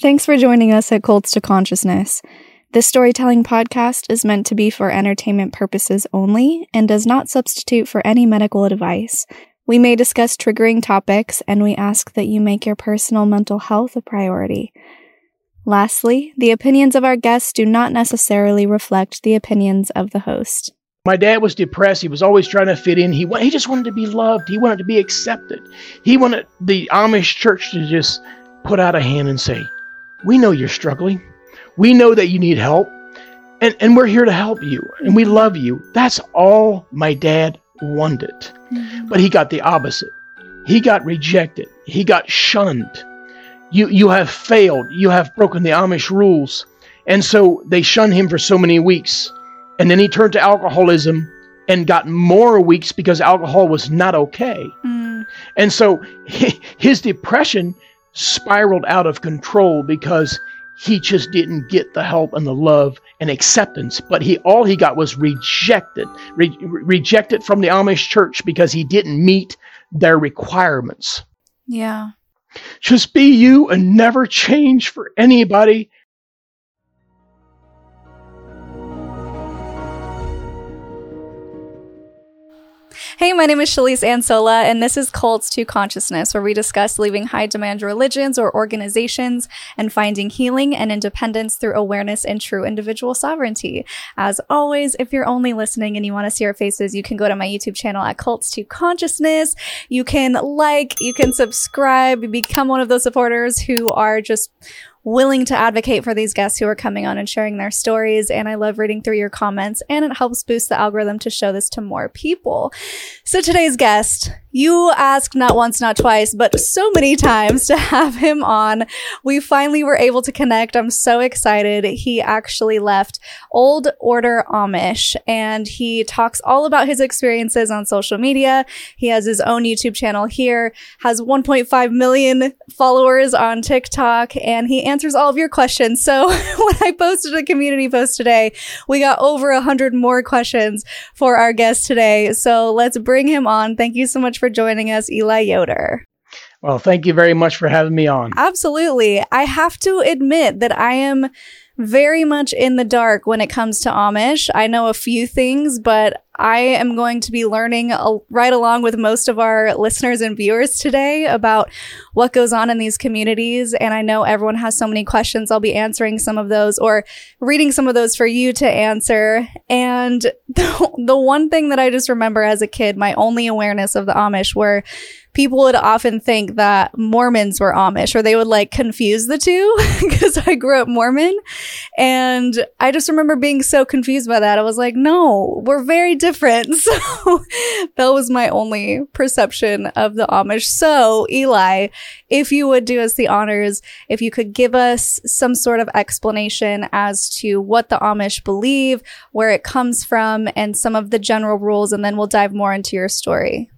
Thanks for joining us at Cults to Consciousness. This storytelling podcast is meant to be for entertainment purposes only and does not substitute for any medical advice. We may discuss triggering topics, and we ask that you make your personal mental health a priority. Lastly, the opinions of our guests do not necessarily reflect the opinions of the host. My dad was depressed. He was always trying to fit in. He he just wanted to be loved. He wanted to be accepted. He wanted the Amish church to just put out a hand and say, "We know you're struggling. We know that you need help, and and we're here to help you, and we love you." That's all my dad wanted. Mm-hmm. But he got the opposite. He got rejected. He got shunned. You you have failed. You have broken the Amish rules. And so they shunned him for so many weeks. And then he turned to alcoholism and got more weeks because alcohol was not okay. Mm. And so his depression spiraled out of control because he just didn't get the help and the love and acceptance. But he all he got was rejected re- rejected from the amish church because he didn't meet their requirements. Yeah. Just be you and never change for anybody Hey, my name is Shelise Ann Sola, and this is Cults to Consciousness, where we discuss leaving high demand religions or organizations and finding healing and independence through awareness and true individual sovereignty. As always, if you're only listening and you want to see our faces, you can go to my YouTube channel at Cults to Consciousness. You can like, you can subscribe, become one of those supporters who are just willing to advocate for these guests who are coming on and sharing their stories. And I love reading through your comments and it helps boost the algorithm to show this to more people. So today's guest you asked not once, not twice, but so many times to have him on. We finally were able to connect. I'm so excited. He actually left Old Order Amish and he talks all about his experiences on social media. He has his own YouTube channel here, has 1.5 million followers on TikTok, and he answers all of your questions. So when I posted a community post today, we got over a hundred more questions for our guest today. So let's bring him on. Thank you so much for joining us, Eli Yoder. Well, thank you very much for having me on. Absolutely. I have to admit that I am very much in the dark when it comes to Amish. I know a few things, but I am going to be learning right along with most of our listeners and viewers today about what goes on in these communities. And I know everyone has so many questions. I'll be answering some of those or reading some of those for you to answer. And the, the one thing that I just remember as a kid, my only awareness of the Amish were people would often think that Mormons were Amish or they would like confuse the two because I grew up Mormon. And I just remember being so confused by that. I was like, no, we're very different. So that was my only perception of the Amish. So, Eli, if you would do us the honors, if you could give us some sort of explanation as to what the Amish believe, where it comes from, and some of the general rules, and then we'll dive more into your story.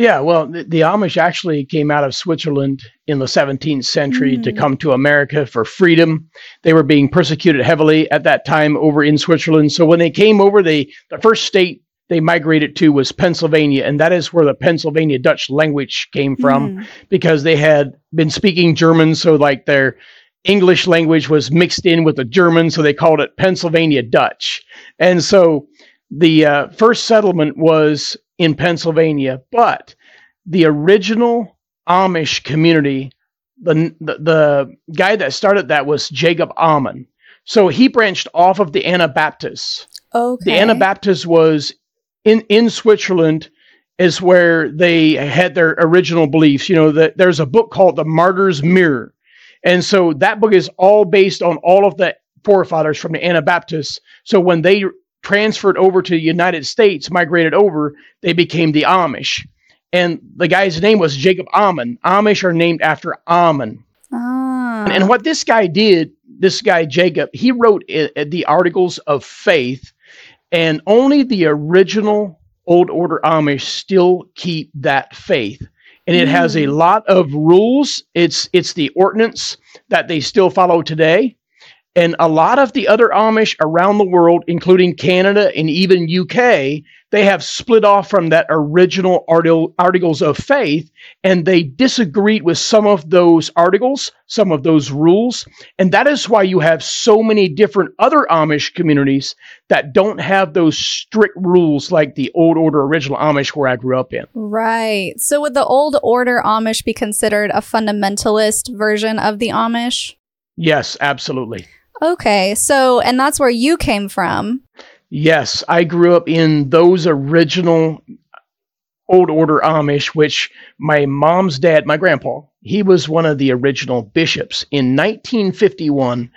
Yeah, well, the, the, Amish actually came out of Switzerland in the 17th century mm. to come to America for freedom. They were being persecuted heavily at that time over in Switzerland. So when they came over, they the first state they migrated to was Pennsylvania, and that is where the Pennsylvania Dutch language came from mm. because they had been speaking German, so like their English language was mixed in with the German, so they called it Pennsylvania Dutch. And so the uh, first settlement was in Pennsylvania, but the original Amish community, the, the, the guy that started that was Jacob Ammann. So he branched off of the Anabaptists. Okay. The Anabaptists was in in Switzerland is where they had their original beliefs. You know, that there's a book called The Martyr's Mirror. And so that book is all based on all of the forefathers from the Anabaptists. So when they transferred over to the United States, migrated over, they became the Amish. And the guy's name was Jacob Ammann. Amish are named after Ammann. Ah. And, and, what this guy did, this guy Jacob, he wrote the Articles of Faith, and only the original Old Order Amish still keep that faith. And it mm. has a mm. lot of rules. It's it's the ordinance that they still follow today. And a lot of the other Amish around the world, including Canada and even UK, they have split off from that original articles of faith and they disagreed with some of those articles, some of those rules. And that is why you have so many different other Amish communities that don't have those strict rules like the old order original Amish where I grew up in. Right. So would the old order Amish be considered a fundamentalist version of the Amish? Yes, absolutely. Okay. So, and that's where you came from. Yes, I grew up in those original old order Amish, which my mom's dad, my grandpa, he was one of the original bishops. In 1951,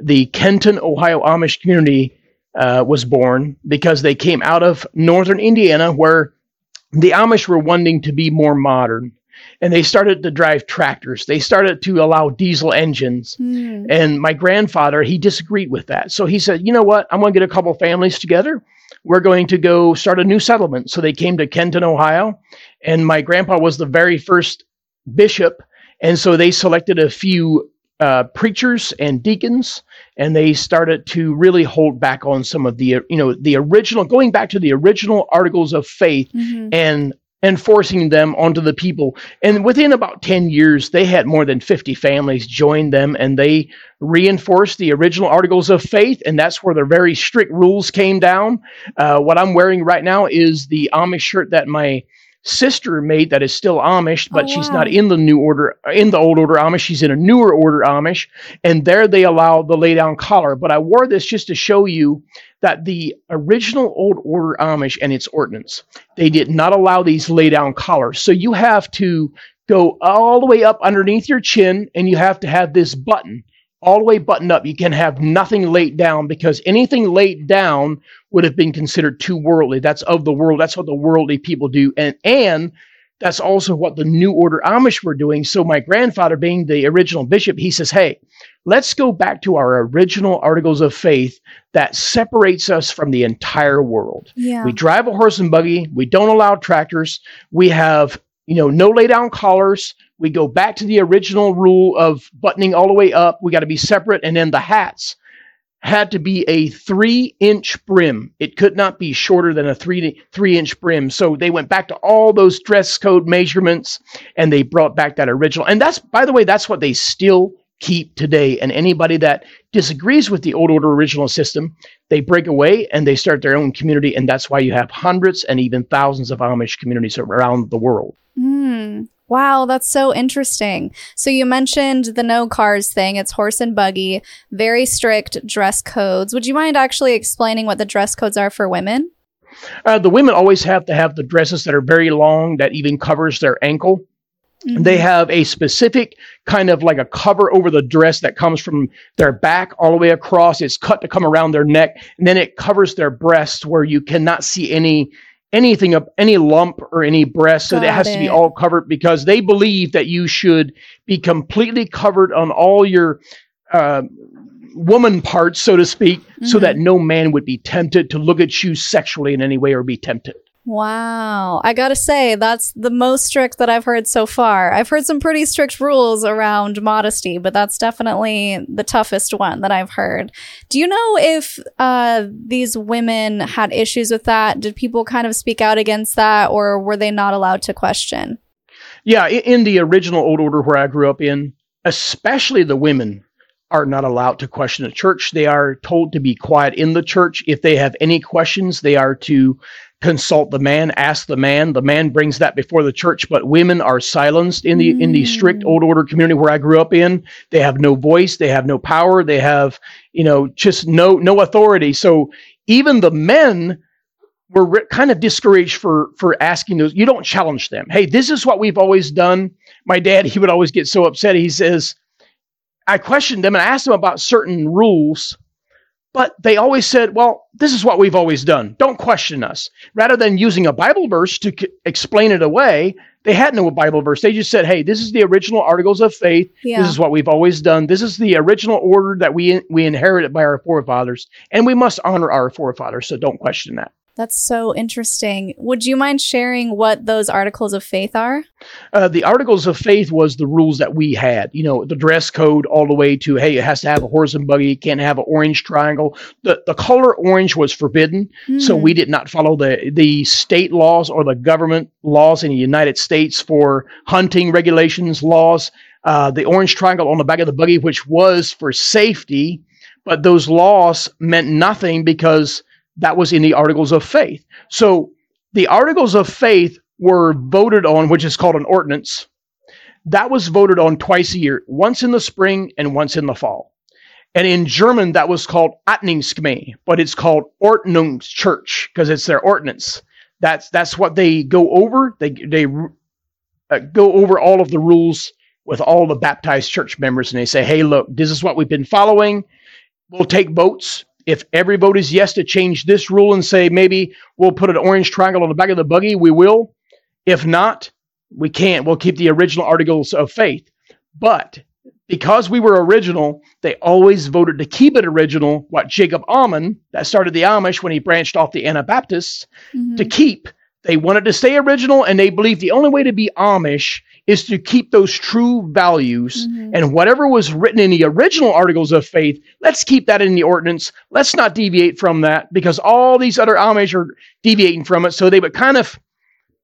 the Kenton, Ohio Amish community uh, was born because they came out of northern Indiana where the Amish were wanting to be more modern and they started to drive tractors. They started to allow diesel engines. Mm. And my grandfather, he disagreed with that. So he said, you know what? I'm going to get a couple families together. We're going to go start a new settlement. So they came to Kenton, Ohio. And my grandpa was the very first bishop. And so they selected a few uh, preachers and deacons, and they started to really hold back on some of the, you know, the original, going back to the original articles of faith mm-hmm. and enforcing them onto the people. And within about 10 years, they had more than 50 families join them and they reinforced the original articles of faith. And that's where their very strict rules came down. Uh, what I'm wearing right now is the Amish shirt that my sister made that is still Amish, but oh, wow. she's not in the new order, in the old order Amish. She's in a newer order Amish. And there they allow the lay down collar. But I wore this just to show you that the original old order Amish and its ordinance, they did not allow these lay down collars. So you have to go all the way up underneath your chin and you have to have this button all the way buttoned up. You can have nothing laid down because anything laid down would have been considered too worldly. That's of the world. That's what the worldly people do. And, and that's also what the New Order Amish were doing. So my grandfather, being the original bishop, he says, Hey, let's go back to our original articles of faith that separates us from the entire world. Yeah. We drive a horse and buggy. We don't allow tractors. We have you know, no lay down collars. We go back to the original rule of buttoning all the way up. We got to be separate. And then the hats had to be a three inch brim. It could not be shorter than a three, three inch brim. So they went back to all those dress code measurements and they brought back that original. And that's, by the way, that's what they still keep today. And anybody that disagrees with the old order original system, they break away and they start their own community. And that's why you have hundreds and even thousands of Amish communities around the world. Mm. Wow, that's so interesting. So you mentioned the no cars thing. It's horse and buggy, very strict dress codes. Would you mind actually explaining what the dress codes are for women? Uh, the women always have to have the dresses that are very long, that even covers their ankle. Mm-hmm. They have a specific kind of like a cover over the dress that comes from their back all the way across. It's cut to come around their neck, and then it covers their breast where you cannot see any anything up any lump or any breast. So Got it has it. to be all covered because they believe that you should be completely covered on all your uh, woman parts, so to speak, mm-hmm. so that no man would be tempted to look at you sexually in any way or be tempted. Wow. I gotta say, that's the most strict that I've heard so far. I've heard some pretty strict rules around modesty, but that's definitely the toughest one that I've heard. Do you know if uh, these women had issues with that? Did people kind of speak out against that, or were they not allowed to question? Yeah, in the original Old Order where I grew up in, especially the women are not allowed to question the church. They are told to be quiet in the church. If they have any questions, they are to consult the man, ask the man. The man brings that before the church, but women are silenced in the mm. in the strict old order community where I grew up in. They have no voice, they have no power, they have, you know, just no no authority. So even the men were re- kind of discouraged for for asking those. You don't challenge them. Hey, this is what we've always done. My dad, he would always get so upset. He says, I questioned them and I asked them about certain rules but they always said, well, this is what we've always done. Don't question us. Rather than using a Bible verse to c- explain it away, they had no Bible verse. They just said, hey, this is the original articles of faith. Yeah. This is what we've always done. This is the original order that we, we inherited by our forefathers. And we must honor our forefathers. So don't question that. That's so interesting. Would you mind sharing what those articles of faith are? Uh, the articles of faith was the rules that we had. You know, the dress code all the way to hey, it has to have a horse and buggy, can't have an orange triangle. The the color orange was forbidden, mm. so we did not follow the the state laws or the government laws in the United States for hunting regulations laws. Uh, the orange triangle on the back of the buggy, which was for safety, but those laws meant nothing because that was in the Articles of Faith. So the Articles of Faith were voted on, which is called an ordinance. That was voted on twice a year, once in the spring and once in the fall. And in German, that was called Ordnungsgemee, but it's called Ordnungschurch because it's their ordinance. That's that's what they go over. They they uh, go over all of the rules with all the baptized church members, and they say, "Hey, look, this is what we've been following. We'll take votes if every vote is yes to change this rule and say maybe we'll put an orange triangle on the back of the buggy, we will. If not, we can't. We'll keep the original articles of faith. But because we were original, they always voted to keep it original. What Jacob Almond, that started the Amish when he branched off the Anabaptists, mm-hmm. to keep. They wanted to stay original, and they believed the only way to be Amish is to keep those true values mm-hmm. and whatever was written in the original articles of faith, let's keep that in the ordinance. Let's not deviate from that because all these other Amish are deviating from it. So they would kind of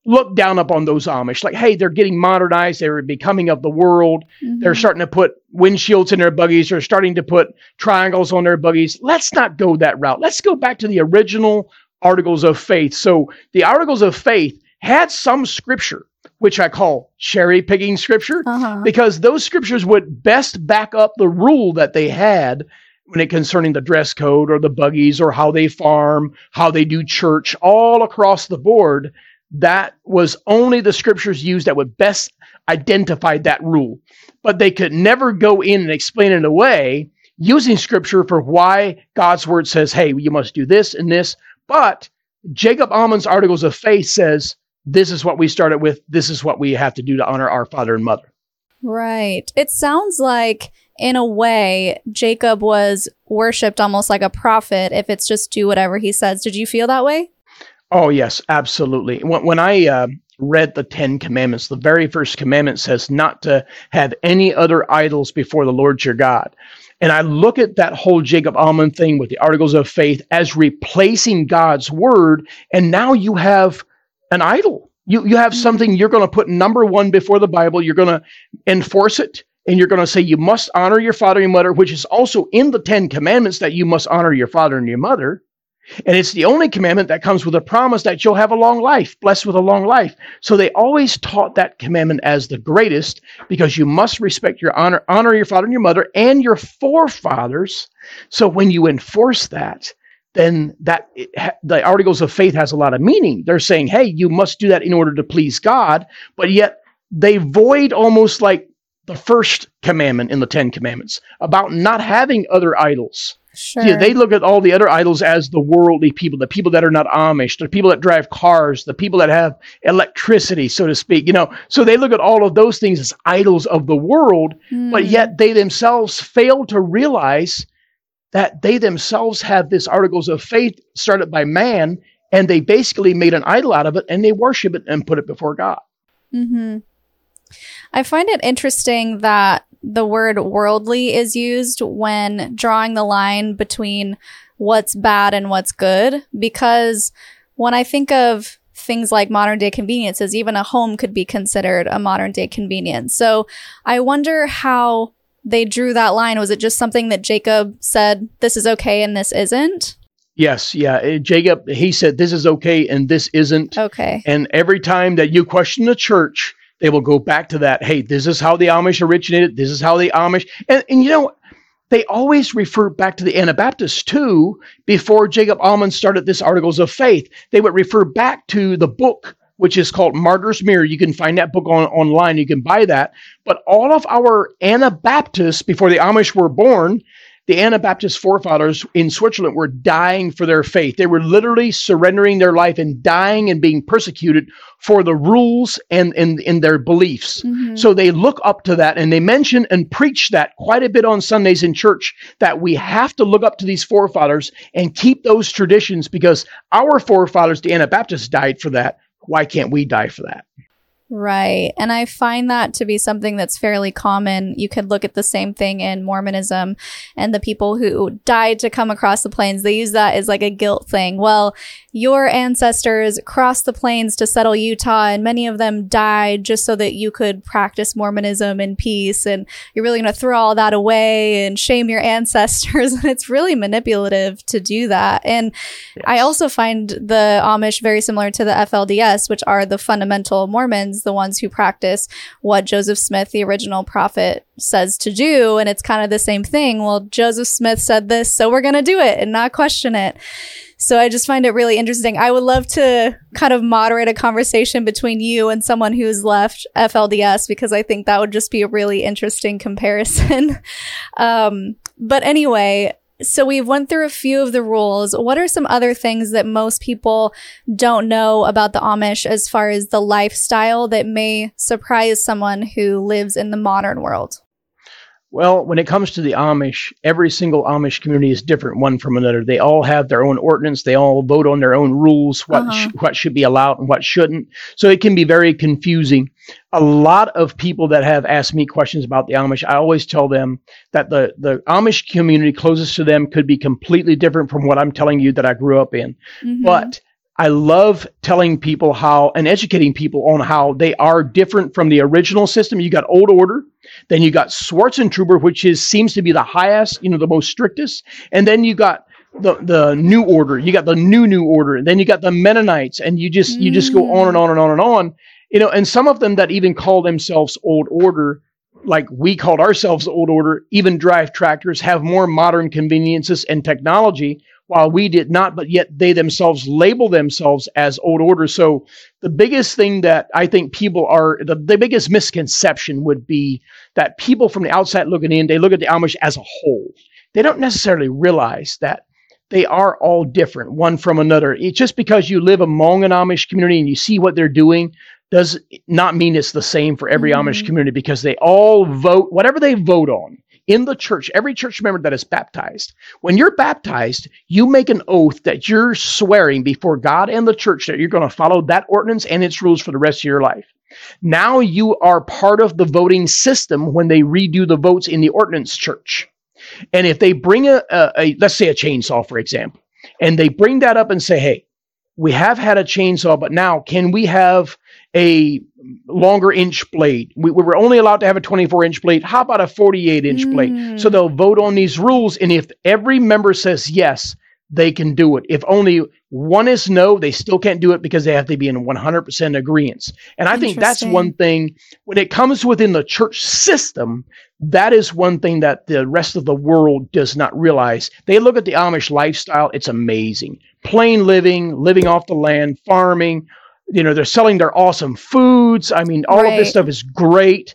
look down upon those Amish like, hey, they're getting modernized. They're becoming of the world. Mm-hmm. They're starting to put windshields in their buggies. They're starting to put triangles on their buggies. Let's not go that route. Let's go back to the original articles of faith. So the articles of faith had some scripture which I call cherry picking scripture, uh-huh. because those scriptures would best back up the rule that they had when it concerning the dress code or the buggies or how they farm, how they do church, all across the board. That was only the scriptures used that would best identify that rule. But they could never go in and explain it away using scripture for why God's word says, hey, you must do this and this. But Jacob Almond's articles of faith says, this is what we started with. This is what we have to do to honor our father and mother. Right. It sounds like, in a way, Jacob was worshipped almost like a prophet if it's just do whatever he says. Did you feel that way? Oh, yes, absolutely. When, when I uh, read the Ten Commandments, the very first commandment says not to have any other idols before the Lord your God. And I look at that whole Jacob Almond thing with the articles of faith as replacing God's word. And now you have an idol. You, you have something you're going to put number one before the Bible. You're going to enforce it. And you're going to say you must honor your father and mother, which is also in the Ten Commandments that you must honor your father and your mother. And it's the only commandment that comes with a promise that you'll have a long life, blessed with a long life. So they always taught that commandment as the greatest because you must respect your honor, honor your father and your mother and your forefathers. So when you enforce that, then that the articles of faith has a lot of meaning. They're saying, hey, you must do that in order to please God, but yet they void almost like the first commandment in the Ten Commandments about not having other idols. Sure. Yeah, they look at all the other idols as the worldly people, the people that are not Amish, the people that drive cars, the people that have electricity, so to speak. You know, so they look at all of those things as idols of the world, mm. but hmm. yet they themselves fail to realize that they themselves have this articles of faith started by man and they basically made an idol out of it and they worship it and put it before God. Mm-hmm. I find it interesting that the word worldly is used when drawing the line between what's bad and what's good because when I think of things like modern day conveniences, even a home could be considered a modern day convenience. So I wonder how they drew that line? Was it just something that Jacob said, this is okay and this isn't? Yes, yeah. Uh, Jacob, he said, this is okay and this isn't. Okay. And every time that you question the church, they will go back to that. Hey, this is how the Amish originated. This is how the Amish. And, and you know, they always refer back to the Anabaptists too. Before Jacob Almond started this Articles of Faith, they would refer back to the book which is called Martyr's Mirror. You can find that book on, online. You can buy that. But all of our Anabaptists, before the Amish were born, the Anabaptist forefathers in Switzerland were dying for their faith. They were literally surrendering their life and dying and being persecuted for the rules and in, in their beliefs. Mm-hmm. So they look up to that and they mention and preach that quite a bit on Sundays in church that we have to look up to these forefathers and keep those traditions because our forefathers, the Anabaptists, died for that. Why can't we die for that? Right. And I find that to be something that's fairly common. You could look at the same thing in Mormonism and the people who died to come across the plains. They use that as like a guilt thing. Well, your ancestors crossed the plains to settle Utah and many of them died just so that you could practice Mormonism in peace. And you're really going to throw all that away and shame your ancestors. and it's really manipulative to do that. And yes. I also find the Amish very similar to the FLDS, which are the fundamental Mormons, the ones who practice what Joseph Smith, the original prophet, says to do. And it's kind of the same thing. Well, Joseph Smith said this, so we're going to do it and not question it. So I just find it really interesting. I would love to kind of moderate a conversation between you and someone who's left FLDS because I think that would just be a really interesting comparison. um, but anyway, so we've went through a few of the rules. What are some other things that most people don't know about the Amish as far as the lifestyle that may surprise someone who lives in the modern world? Well, when it comes to the Amish, every single Amish community is different one from another. They all have their own ordinance. They all vote on their own rules, what uh-huh. sh- what should be allowed and what shouldn't. So it can be very confusing. A lot of people that have asked me questions about the Amish, I always tell them that the the Amish community closest to them could be completely different from what I'm telling you that I grew up in. Mm-hmm. But I love telling people how and educating people on how they are different from the original system. You got old order, then you got Swartzentruber, which is seems to be the highest, you know, the most strictest, and then you got the the new order. You got the new new order, and then you got the Mennonites, and you just you just go on and mm. on and on and on. You know, and some of them that even call themselves old order like we called ourselves old order, even drive tractors, have more modern conveniences and technology, while we did not, but yet they themselves label themselves as old order. So the biggest thing that I think people are, the, the biggest misconception would be that people from the outside looking in, they look at the Amish as a whole. They don't necessarily realize that they are all different one from another. It's just because you live among an Amish community and you see what they're doing does not mean it's the same for every mm-hmm. Amish community because they all vote whatever they vote on in the church, every church member that is baptized, when you're baptized, you make an oath that you're swearing before God and the church that you're going to follow that ordinance and its rules for the rest of your life. Now you are part of the voting system when they redo the votes in the ordinance church. And if they bring a, a, a let's say a chainsaw, for example, and they bring that up and say, hey, we have had a chainsaw, but now can we have a longer inch blade. We, we, were only allowed to have a 24 inch blade. How about a 48 inch mm. blade? So they'll vote on these rules. And if every member says yes, they can do it. If only one is no, they still can't do it because they have to be in 100% agreement. And I think that's one thing when it comes within the church system, that is one thing that the rest of the world does not realize. They look at the Amish lifestyle, it's amazing. Plain living, living off the land, farming, you know, they're selling their awesome foods. I mean, all right. of this stuff is great.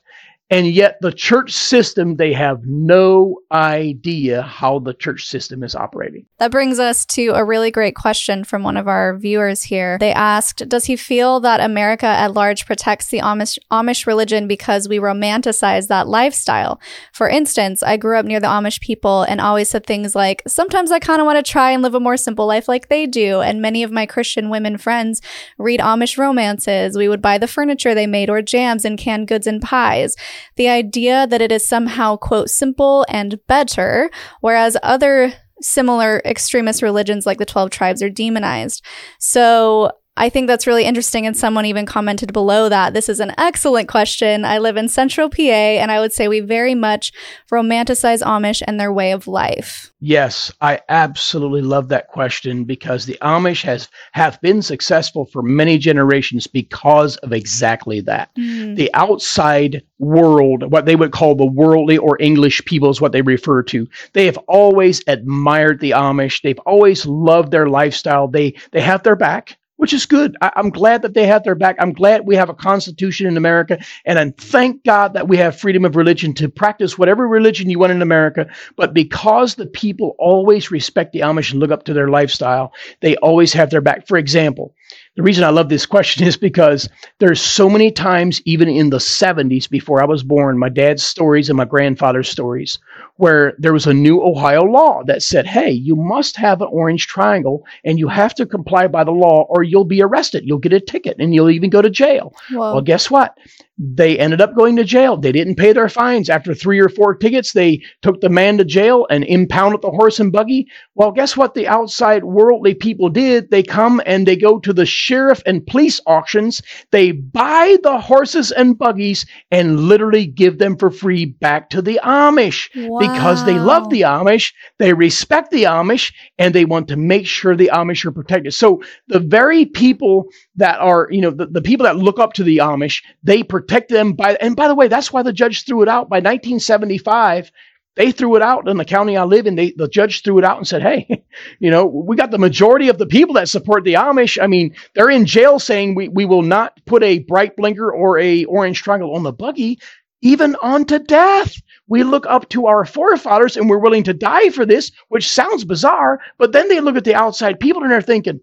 And yet, the church system, they have no idea how the church system is operating. That brings us to a really great question from one of our viewers here. They asked Does he feel that America at large protects the Amish, Amish religion because we romanticize that lifestyle? For instance, I grew up near the Amish people and always said things like, Sometimes I kind of want to try and live a more simple life like they do. And many of my Christian women friends read Amish romances. We would buy the furniture they made or jams and canned goods and pies the idea that it is somehow, quote, simple and better, whereas other similar extremist religions like the 12 tribes are demonized. So I think that's really interesting. And someone even commented below that this is an excellent question. I live in central PA, and I would say we very much romanticize Amish and their way of life. Yes, I absolutely love that question because the Amish has have been successful for many generations because of exactly that. Mm. The outside world, what they would call the worldly or English people is what they refer to. They have always admired the Amish. They've always loved their lifestyle. They they have their back which is good. I, am glad that they have their back. I'm glad we have a constitution in America, and I thank God that we have freedom of religion to practice whatever religion you want in America. But because the people always respect the Amish and look up to their lifestyle, they always have their back. For example, the reason I love this question is because there's so many times, even in the 70s before I was born, my dad's stories and my grandfather's stories, where there was a new Ohio law that said, hey, you must have an orange triangle and you have to comply by the law or you'll be arrested. You'll get a ticket and you'll even go to jail. Whoa. Well, guess what? They ended up going to jail. They didn't pay their fines. After three or four tickets, they took the man to jail and impounded the horse and buggy. Well, guess what the outside worldly people did? They come and they go to the sheriff and police auctions. They buy the horses and buggies and literally give them for free back to the Amish wow. because they love the Amish, they respect the Amish, and they want to make sure the Amish are protected. So the very people that are, you know, the, the people that look up to the Amish, they protect them by, and by the way, that's why the judge threw it out by 1975. They threw it out in the county I live in. They, the judge threw it out and said, Hey, you know, we got the majority of the people that support the Amish. I mean, they're in jail saying we, we will not put a bright blinker or a orange triangle on the buggy, even unto death. We look up to our forefathers and we're willing to die for this, which sounds bizarre, but then they look at the outside people and they're thinking,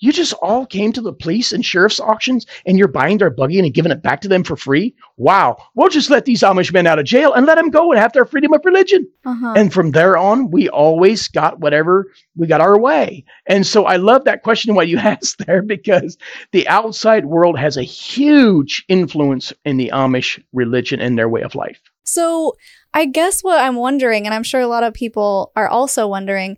you just all came to the police and sheriff's auctions and you're buying their buggy and giving it back to them for free? Wow. We'll just let these Amish men out of jail and let them go and have their freedom of religion. Uh-huh. And from there on, we always got whatever we got our way. And so I love that question why you asked there because the outside world has a huge influence in the Amish religion and their way of life. So I guess what I'm wondering, and I'm sure a lot of people are also wondering,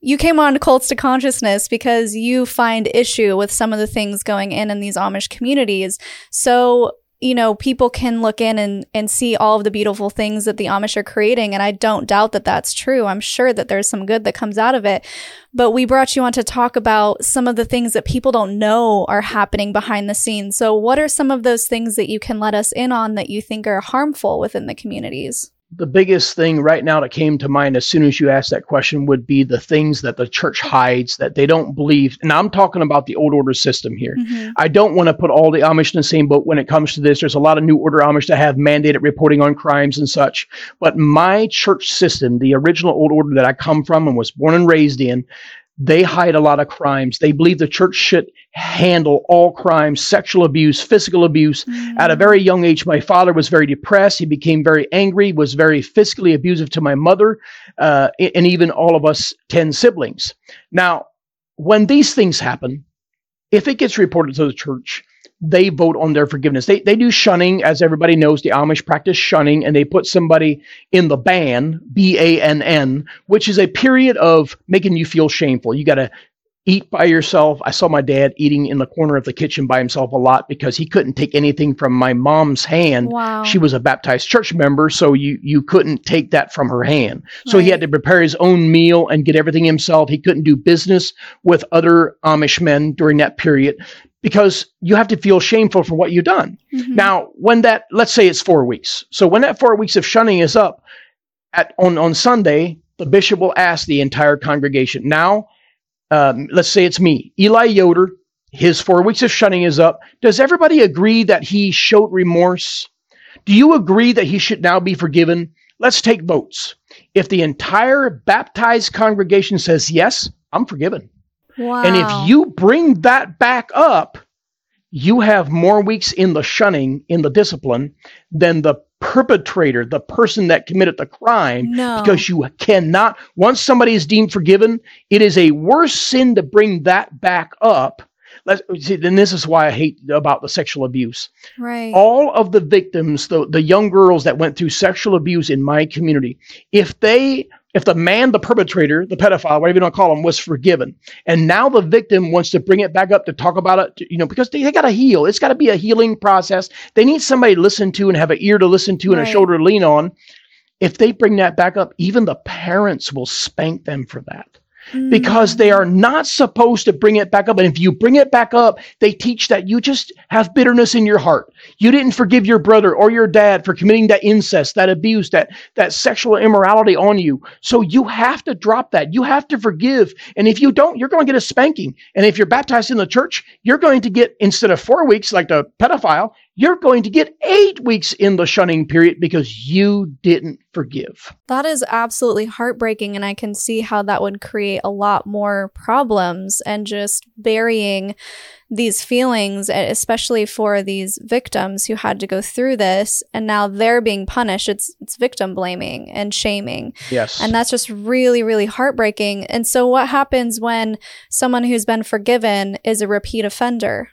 you came on Cults to Consciousness because you find issue with some of the things going in in these Amish communities. So, you know, people can look in and, and see all of the beautiful things that the Amish are creating. And I don't doubt that that's true. I'm sure that there's some good that comes out of it. But we brought you on to talk about some of the things that people don't know are happening behind the scenes. So, what are some of those things that you can let us in on that you think are harmful within the communities? The biggest thing right now that came to mind as soon as you asked that question would be the things that the church hides that they don't believe. And I'm talking about the old order system here. Mm-hmm. I don't want to put all the Amish in the same boat when it comes to this. There's a lot of new order Amish that have mandated reporting on crimes and such. But my church system, the original old order that I come from and was born and raised in, they hide a lot of crimes. They believe the church should handle all crimes, sexual abuse, physical abuse. Mm-hmm. At a very young age, my father was very depressed. He became very angry, was very physically abusive to my mother, uh, and even all of us 10 siblings. Now, when these things happen, if it gets reported to the church, they vote on their forgiveness. They, they do shunning, as everybody knows. The Amish practice shunning, and they put somebody in the ban, B A N N, which is a period of making you feel shameful. You got to eat by yourself. I saw my dad eating in the corner of the kitchen by himself a lot because he couldn't take anything from my mom's hand. Wow. She was a baptized church member, so you you couldn't take that from her hand. So right. he had to prepare his own meal and get everything himself. He couldn't do business with other Amish men during that period because you have to feel shameful for what you've done. Mm-hmm. Now, when that, let's say it's four weeks. So when that four weeks of shunning is up at, on, on Sunday, the bishop will ask the entire congregation. Now, um, let's say it's me, Eli Yoder, his four weeks of shunning is up. Does everybody agree that he showed remorse? Do you agree that he should now be forgiven? Let's take votes. If the entire baptized congregation says yes, I'm forgiven. Wow. And if you bring that back up, you have more weeks in the shunning, in the discipline, than the perpetrator, the person that committed the crime, no. because you cannot, once somebody is deemed forgiven, it is a worse sin to bring that back up. Let's see, then this is why I hate about the sexual abuse. Right. All of the victims, the, the young girls that went through sexual abuse in my community, if they if the man, the perpetrator, the pedophile, whatever you want to call him, was forgiven, and now the victim wants to bring it back up to talk about it, you know, because they, they got to heal. It's got to be a healing process. They need somebody to listen to and have an ear to listen to and a shoulder to lean on. If they bring that back up, even the parents will spank them for that. Mm. because they are not supposed to bring it back up. And if you bring it back up, they teach that you just have bitterness in your heart. You didn't forgive your brother or your dad for committing that incest, that abuse, that, that sexual immorality on you. So you have to drop that. You have to forgive. And if you don't, you're going to get a spanking. And if you're baptized in the church, you're going to get, instead of four weeks like the pedophile, you're going to get eight weeks in the shunning period because you didn't forgive. That is absolutely heartbreaking. And I can see how that would create a lot more problems and just burying these feelings, especially for these victims who had to go through this. And now they're being punished. It's, it's victim blaming and shaming. Yes. And that's just really, really heartbreaking. And so, what happens when someone who's been forgiven is a repeat offender?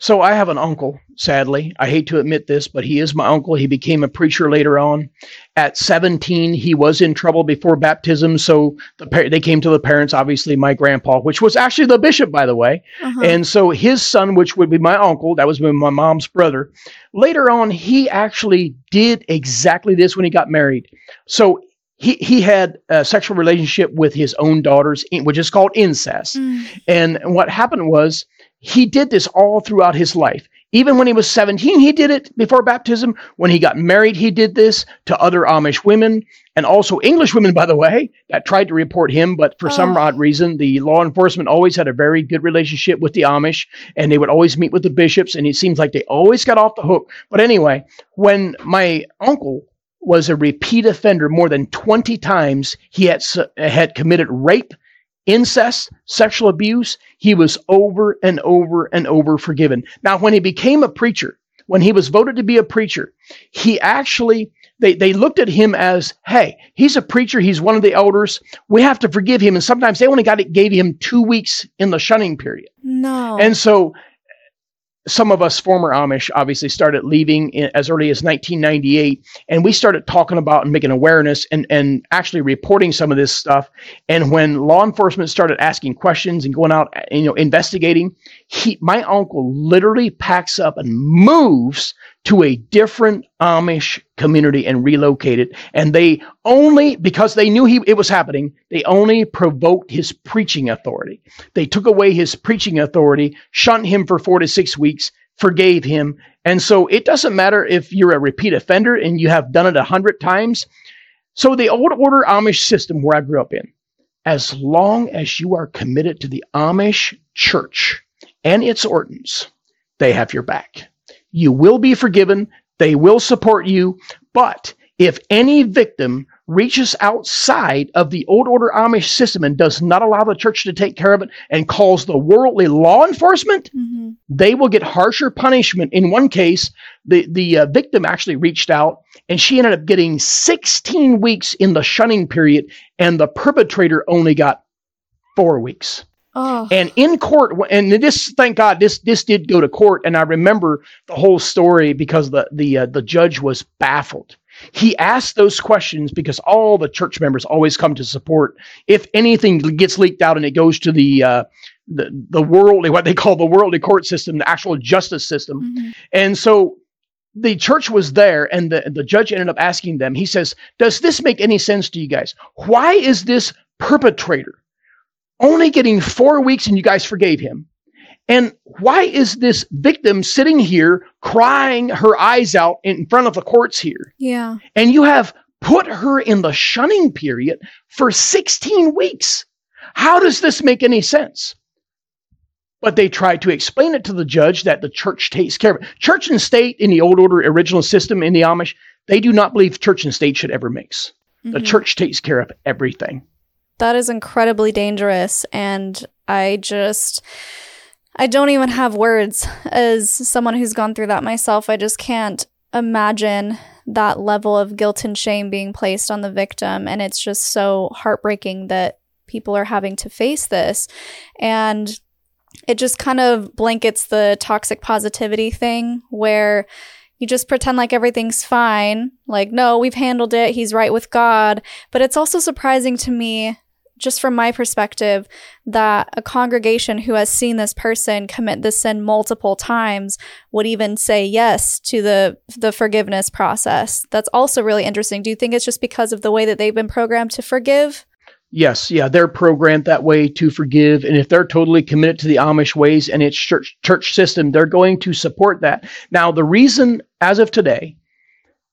So I have an uncle, sadly. I hate to admit this, but he is my uncle. He became a preacher later on. At 17, he was in trouble before baptism, so the they came to the parents, obviously my grandpa, which was actually the bishop, by the way. Uh-huh. And so his son, which would be my uncle, that was my mom's brother. Later on, he actually did exactly this when he got married. So he, he had a sexual relationship with his own daughters, which is called incest. Mm. And what happened was he did this all throughout his life. Even when he was 17, he did it before baptism. When he got married, he did this to other Amish women and also English women, by the way, that tried to report him. But for oh. some odd reason, the law enforcement always had a very good relationship with the Amish and they would always meet with the bishops. And it seems like they always got off the hook. But anyway, when my uncle was a repeat offender more than 20 times, he had, had committed rape incest, sexual abuse, he was over and over and over forgiven. Now, when he became a preacher, when he was voted to be a preacher, he actually they, they looked at him as, hey, he's a preacher, he's one of the elders. We have to forgive him. And sometimes they only got it, gave him two weeks in the shunning period. No. And so some of us former Amish obviously started leaving as early as 1998, and we started talking about and making awareness and, and actually reporting some of this stuff. And when law enforcement started asking questions and going out, you know, investigating, he, my uncle literally packs up and moves to a different Amish community and relocated. And they only, because they knew he, it was happening, they only provoked his preaching authority. They took away his preaching authority, shunned him for four to six weeks, forgave him. And so it doesn't matter if you're a repeat offender and you have done it a hundred times. So the old order Amish system where I grew up in, as long as you are committed to the Amish church and its ordinance, they have your back. You will be forgiven. They will support you. But if any victim reaches outside of the old order Amish system and does not allow the church to take care of it and calls the worldly law enforcement, mm-hmm. they will get harsher punishment. In one case, the, the uh, victim actually reached out and she ended up getting 16 weeks in the shunning period, and the perpetrator only got four weeks. Oh. And in court, and this, thank God, this this did go to court, and I remember the whole story because the the uh, the judge was baffled. He asked those questions because all the church members always come to support. If anything gets leaked out and it goes to the uh, the the worldly, what they call the worldly court system, the actual justice system, mm-hmm. and so the church was there, and the the judge ended up asking them. He says, "Does this make any sense to you guys? Why is this perpetrator?" Only getting four weeks and you guys forgave him. And why is this victim sitting here crying her eyes out in front of the courts here? Yeah. And you have put her in the shunning period for 16 weeks. How does this make any sense? But they tried to explain it to the judge that the church takes care of it. Church and state in the old order original system in the Amish, they do not believe church and state should ever mix. Mm-hmm. The church takes care of everything. That is incredibly dangerous. And I just, I don't even have words as someone who's gone through that myself. I just can't imagine that level of guilt and shame being placed on the victim. And it's just so heartbreaking that people are having to face this. And it just kind of blankets the toxic positivity thing where you just pretend like everything's fine. Like, no, we've handled it. He's right with God. But it's also surprising to me just from my perspective, that a congregation who has seen this person commit this sin multiple times would even say yes to the the forgiveness process. That's also really interesting. Do you think it's just because of the way that they've been programmed to forgive? Yes, yeah, they're programmed that way to forgive, and if they're totally committed to the Amish ways and its church church system, they're going to support that. Now, the reason, as of today,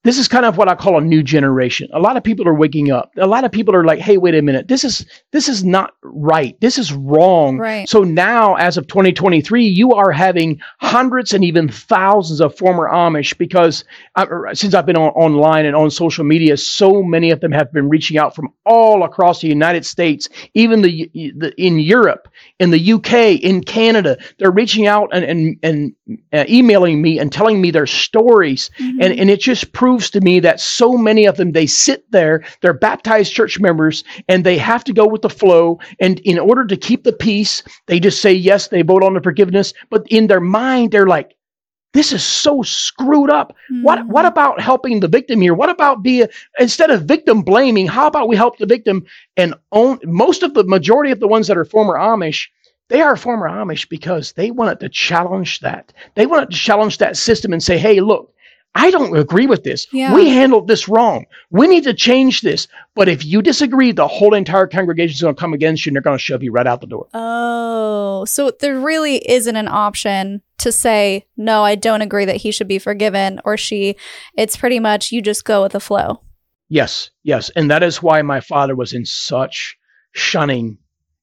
this is kind of what I call a new generation. A lot of people are waking up. A lot of people are like, "Hey, wait a minute. This is this is not right. This is wrong." Right. So now as of 2023, you are having hundreds and even thousands of former Amish because I, since I've been on, online and on social media, so many of them have been reaching out from all across the United States, even the, the in Europe, in the UK, in Canada. They're reaching out and and, and uh, emailing me and telling me their stories, Mhm. and and it just proves to me that so many of them they sit there, they're baptized church members, and they have to go with the flow. And in order to keep the peace, they just say yes, they vote on the forgiveness, but in their mind they're like. This is so screwed up. What what Mhm. about helping the victim here? What about being instead of victim blaming? How about we help the victim and own most of the majority of the ones that are former Amish? They are former Amish because they wanted to challenge that. They wanted to challenge that system and say, "Hey, look, I don't agree with this. Yeah. We handled this wrong. We need to change this. But if you disagree, the whole entire congregation is going to come against you and they're going to shove you right out the door." Oh, so there really isn't an option to say, no, I don't agree that he should be forgiven or she. It's pretty much you just go with the flow. Yes, yes. And that is why my father was in such shunning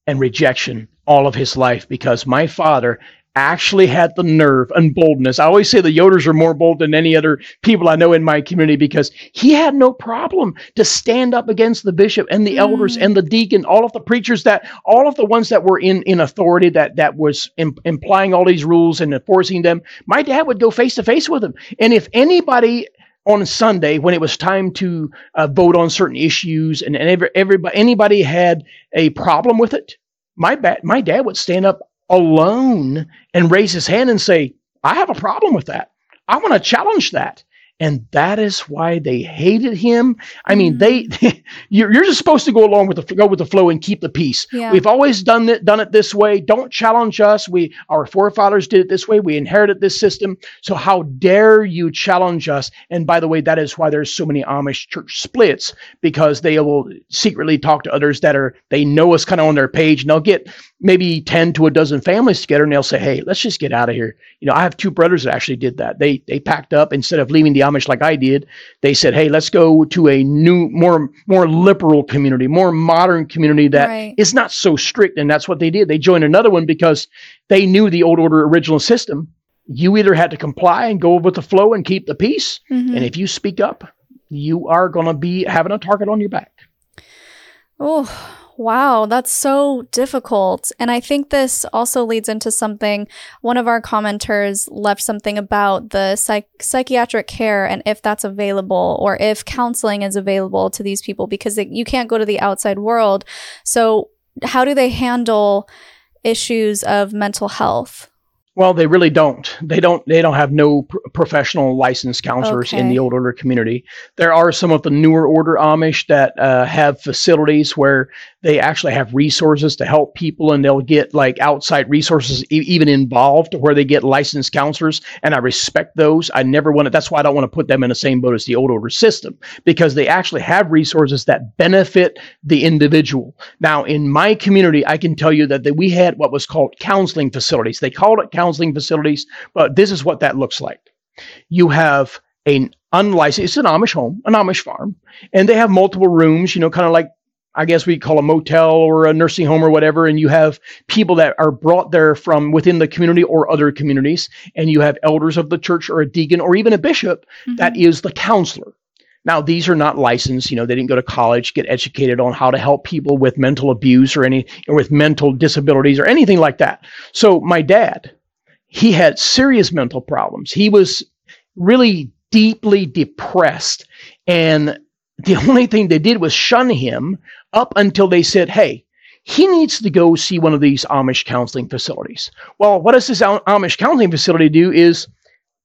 and rejection all of his life because my father actually had the nerve and boldness. I always say the Yoders are more bold than any other people I know in my community because he had no problem to stand up against the bishop and the elders Mm. and the deacon, all of the preachers that, all of the ones that were in, in authority that, that was im- implying all these rules and enforcing them. My dad would go face to face with them. And if anybody on Sunday when it was time to uh, vote on certain issues and, and every, everybody anybody had a problem with it, my ba- my dad would stand up alone and raise his hand and say, "I have a problem with that. I want to challenge that." And that is why they hated him. I mean, mm. they you're, you're just supposed to go along with the go with the flow and keep the peace. Yeah. We've always done it done it this way. Don't challenge us. We our forefathers did it this way. We inherited this system. So how dare you challenge us? And by the way, that is why there's so many Amish church splits because they will secretly talk to others that are they know us kind of on their page and they'll get maybe 10 to a dozen families together and they'll say, "Hey, let's just get out of here." You know, I have two brothers that actually did that. They they packed up instead of leaving the Amish like I did. They said, "Hey, let's go to a new more more liberal community, more modern community that Right. is not so strict." And that's what they did. They joined another one because they knew the old order original system. You either had to comply and go with the flow and keep the peace, Mhm. and if you speak up, you are going to be having a target on your back. Oh, wow. That's so difficult. And I think this also leads into something. One of our commenters left something about the psych- psychiatric care and if that's available or if counseling is available to these people because they, you can't go to the outside world. So, how do they handle issues of mental health? Well, they really don't. They don't. They don't have no pr- professional licensed counselors in the old order community. There are some of the newer order Amish that uh, have facilities where they actually have resources to help people, and they'll get like outside resources e- even involved, where they get licensed counselors. And I respect those. I never want to. That's why I don't want to put them in the same boat as the old order system because they actually have resources that benefit the individual. Now, in my community, I can tell you that, that we had what was called counseling facilities. They called it counseling facilities, but this is what that looks like. You have an unlicensed, it's an Amish home, an Amish farm, and they have multiple rooms, you know, kind of like I guess we call a motel or a nursing home or whatever, and you have people that are brought there from within the community or other communities, and you have elders of the church or a deacon or even a bishop mm-hmm. that is the counselor. Now, these are not licensed. You know, they didn't go to college, get educated on how to help people with mental abuse or any, or with mental disabilities or anything like that. So, my dad, he had serious mental problems. He was really deeply depressed. And the only thing they did was shun him up until they said, hey, he needs to go see one of these Amish counseling facilities. Well, what does this Amish counseling facility do is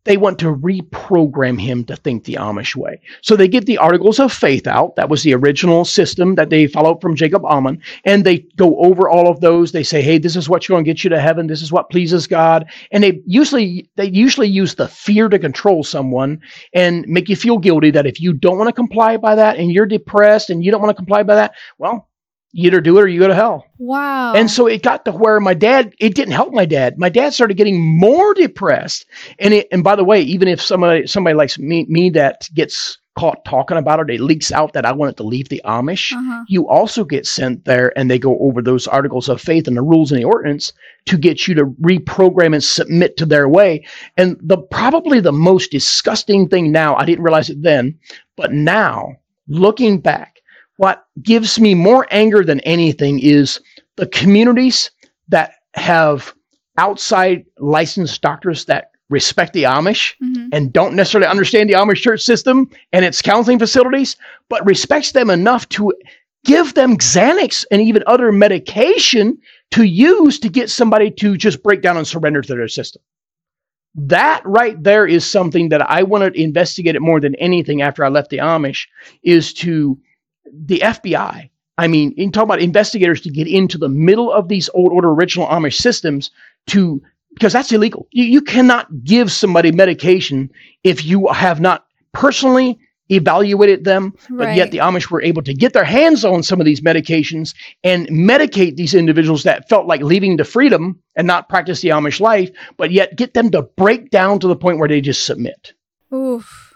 they want to reprogram him to think the Amish way. So they get the articles of faith out. That was the original system that they followed from Jacob Ammann. And they go over all of those. They say, hey, this is what's going to get you to heaven. This is what pleases God. And they usually, they usually use the fear to control someone and make you feel guilty that if you don't want to comply by that and you're depressed and you don't want to comply by that, well, You either do it or you go to hell. Wow. And so it got to where my dad, it didn't help my dad. My dad started getting more depressed. And it, and by the way, even if somebody somebody like me, me that gets caught talking about it, it leaks out that I wanted to leave the Amish. Uh-huh. You also get sent there and they go over those articles of faith and the rules and the ordinance to get you to reprogram and submit to their way. And the probably the most disgusting thing now, I didn't realize it then, but now looking back, what gives me more anger than anything is the communities that have outside licensed doctors that respect the Amish Mhm. and don't necessarily understand the Amish church system and its counseling facilities, but respects them enough to give them Xanax and even other medication to use to get somebody to just break down and surrender to their system. That right there is something that I wanted to investigate it more than anything after I left the Amish is to the FBI. I mean, in talk about investigators to get into the middle of these old order original Amish systems to because that's illegal. You, you cannot give somebody medication if you have not personally evaluated them, but yet the Amish were able to get their hands on some of these medications and medicate these individuals that felt like leaving the freedom and not practice the Amish life, but yet get them to break down to the point where they just submit. Oof.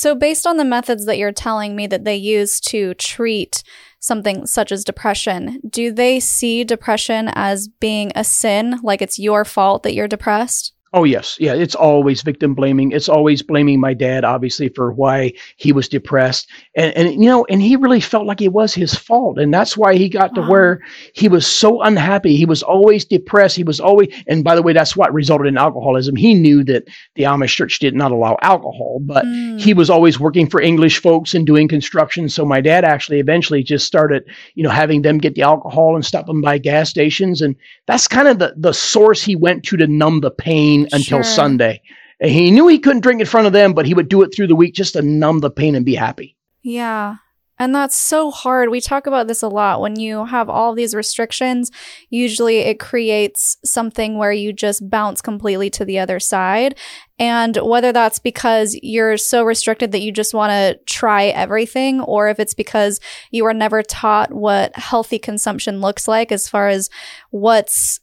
So, based on the methods that you're telling me that they use to treat something such as depression, do they see depression as being a sin, like it's your fault that you're depressed? Oh yes, yeah. It's always victim blaming. It's always blaming my dad, obviously, for why he was depressed, and and you know, and he really felt like it was his fault, and that's why he got to where he was so unhappy. He was always depressed. He was always, and by the way, that's what resulted in alcoholism. He knew that the Amish church did not allow alcohol, but Mm. he was always working for English folks and doing construction. So my dad actually eventually just started, you know, having them get the alcohol and stop them by gas stations. And that's kind of the, the source he went to to numb the pain until Sure. Sunday. And he knew he couldn't drink in front of them, but he would do it through the week just to numb the pain and be happy. Yeah. And that's so hard. We talk about this a lot. When you have all these restrictions, usually it creates something where you just bounce completely to the other side. And whether that's because you're so restricted that you just want to try everything, or if it's because you were never taught what healthy consumption looks like as far as what's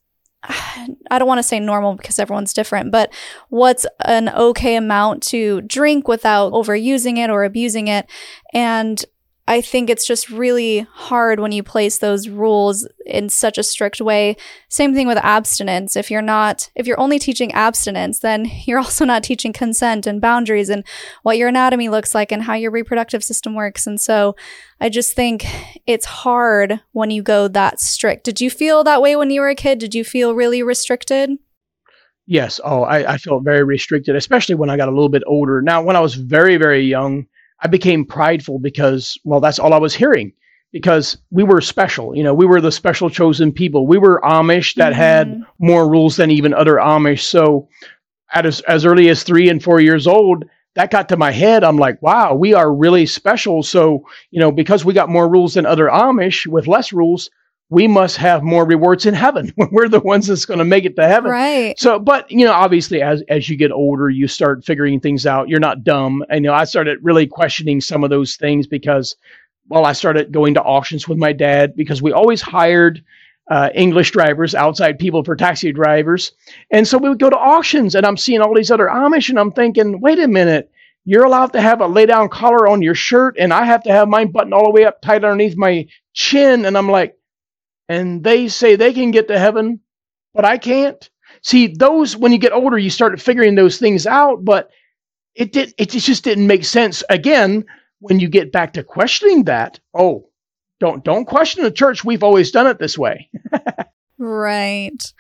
I don't want to say normal because everyone's different, but what's an okay amount to drink without overusing it or abusing it. And I think it's just really hard when you place those rules in such a strict way. Same thing with abstinence. If you're not, if you're only teaching abstinence, then you're also not teaching consent and boundaries and what your anatomy looks like and how your reproductive system works. And so I just think it's hard when you go that strict. Did you feel that way when you were a kid? Did you feel really restricted? Yes. Oh, I, I felt very restricted, especially when I got a little bit older. Now, when I was very, very young, I became prideful because, well, that's all I was hearing. Because we were special, you know, we were the special chosen people. We were Amish that had Mhm. more rules than even other Amish. So, at as, as early as three and four years old, that got to my head. I'm like, wow, we are really special. So, you know, because we got more rules than other Amish with less rules, we must have more rewards in heaven. we're the ones that's going to make it to heaven. Right. So, but you know, obviously, as as you get older, you start figuring things out. You're not dumb. I know I started really questioning some of those things because, well, I started going to auctions with my dad because we always hired uh, English drivers, outside people for taxi drivers, and so we would go to auctions, and I'm seeing all these other Amish, and I'm thinking, wait a minute. You're allowed to have a lay down collar on your shirt, and I have to have mine buttoned all the way up tight underneath my chin. And I'm like, and they say they can get to heaven, but I can't. See, those when you get older, you start figuring those things out, but it did it just didn't make sense. Again, when you get back to questioning that, oh, don't don't question the church. We've always done it this way. Right.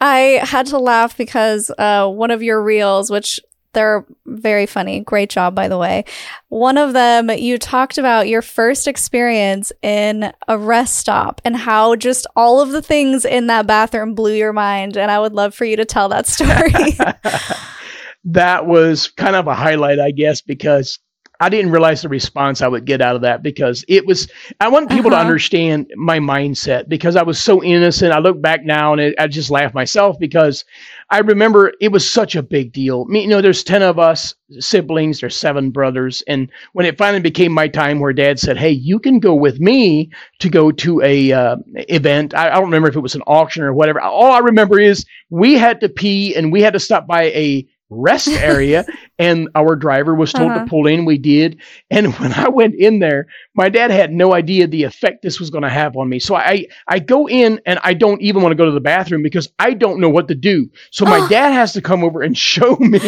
I had to laugh because uh, one of your reels, which they're very funny, great job, by the way. One of them, you talked about your first experience in a rest stop and how just all of the things in that bathroom blew your mind. And I would love for you to tell that story. that was kind of a highlight, I guess, because I didn't realize the response I would get out of that because it was. I want people Uh-huh. to understand my mindset because I was so innocent. I look back now and it, I just laugh myself because I remember it was such a big deal. Me, you know, there's ten of us siblings. There's seven brothers, and when it finally became my time, where Dad said, "Hey, you can go with me to go to a uh, event," I, I don't remember if it was an auction or whatever. All I remember is we had to pee and we had to stop by a rest area and our driver was told Uh-huh. to pull in we did and when i went in there my dad had no idea the effect this was going to have on me so i i go in and i don't even want to go to the bathroom because i don't know what to do so my Oh. dad has to come over and show me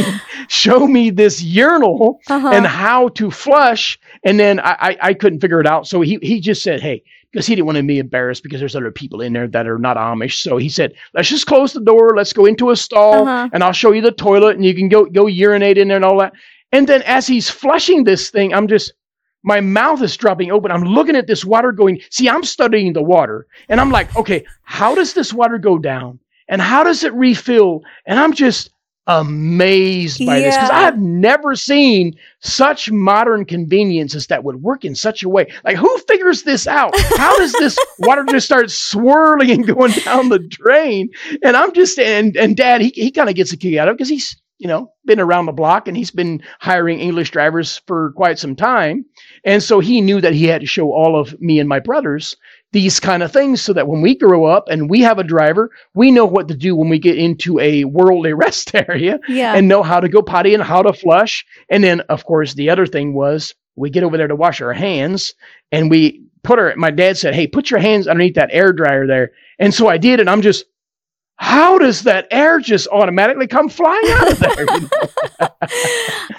show me this urinal Uh-huh. and how to flush and then I, I i couldn't figure it out so he he just said hey because he didn't want to be embarrassed because there's other people in there that are not Amish. So he said, "Let's just close the door. Let's go into a stall, Uh-huh. and I'll show you the toilet, and you can go go urinate in there and all that." And then as he's flushing this thing, I'm just my mouth is dropping open. I'm looking at this water going. See, I'm studying the water, and I'm like, okay, how does this water go down, and how does it refill? And I'm just amazed by this because I have never seen such modern conveniences that would work in such a way. Like, who figures this out? How does this water just start swirling and going down the drain? And I'm just and and Dad, he he kind of gets a kick out of it because he's you know been around the block and he's been hiring English drivers for quite some time, and so he knew that he had to show all of me and my brothers these kind of things so that when we grow up and we have a driver, we know what to do when we get into a worldly rest area yeah. and know how to go potty and how to flush. And then, of course, the other thing was we get over there to wash our hands and we put our, my dad said, Hey, put your hands underneath that air dryer there. And so I did. And I'm just, how does that air just automatically come flying out of there?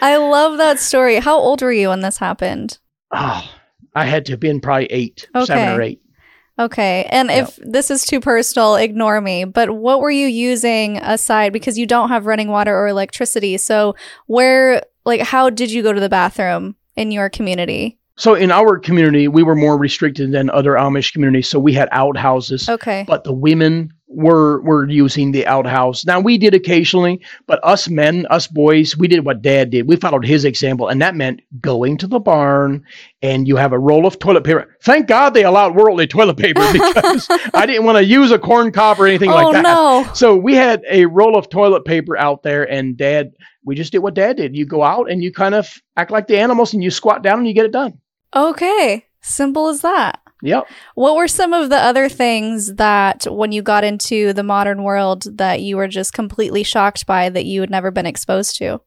I love that story. How old were you when this happened? oh, I had to have been probably eight, seven or eight. Okay. And if this is too personal, ignore me. But what were you using aside because you don't have running water or electricity? So, where, like, how did you go to the bathroom in your community? So in our community, we were more restricted than other Amish communities. So we had outhouses. Okay. but the women were were using the outhouse. Now we did occasionally, but us men, us boys, we did what dad did. We followed his example, and that meant going to the barn and you have a roll of toilet paper. Thank God they allowed worldly toilet paper because I didn't want to use a corn cob or anything oh, like that. no. So we had a roll of toilet paper out there, and dad, we just did what dad did. You go out and you kind of act like the animals and you squat down and you get it done. Okay. Simple as that. Yep. What were some of the other things that when you got into the modern world that you were just completely shocked by that you had never been exposed to?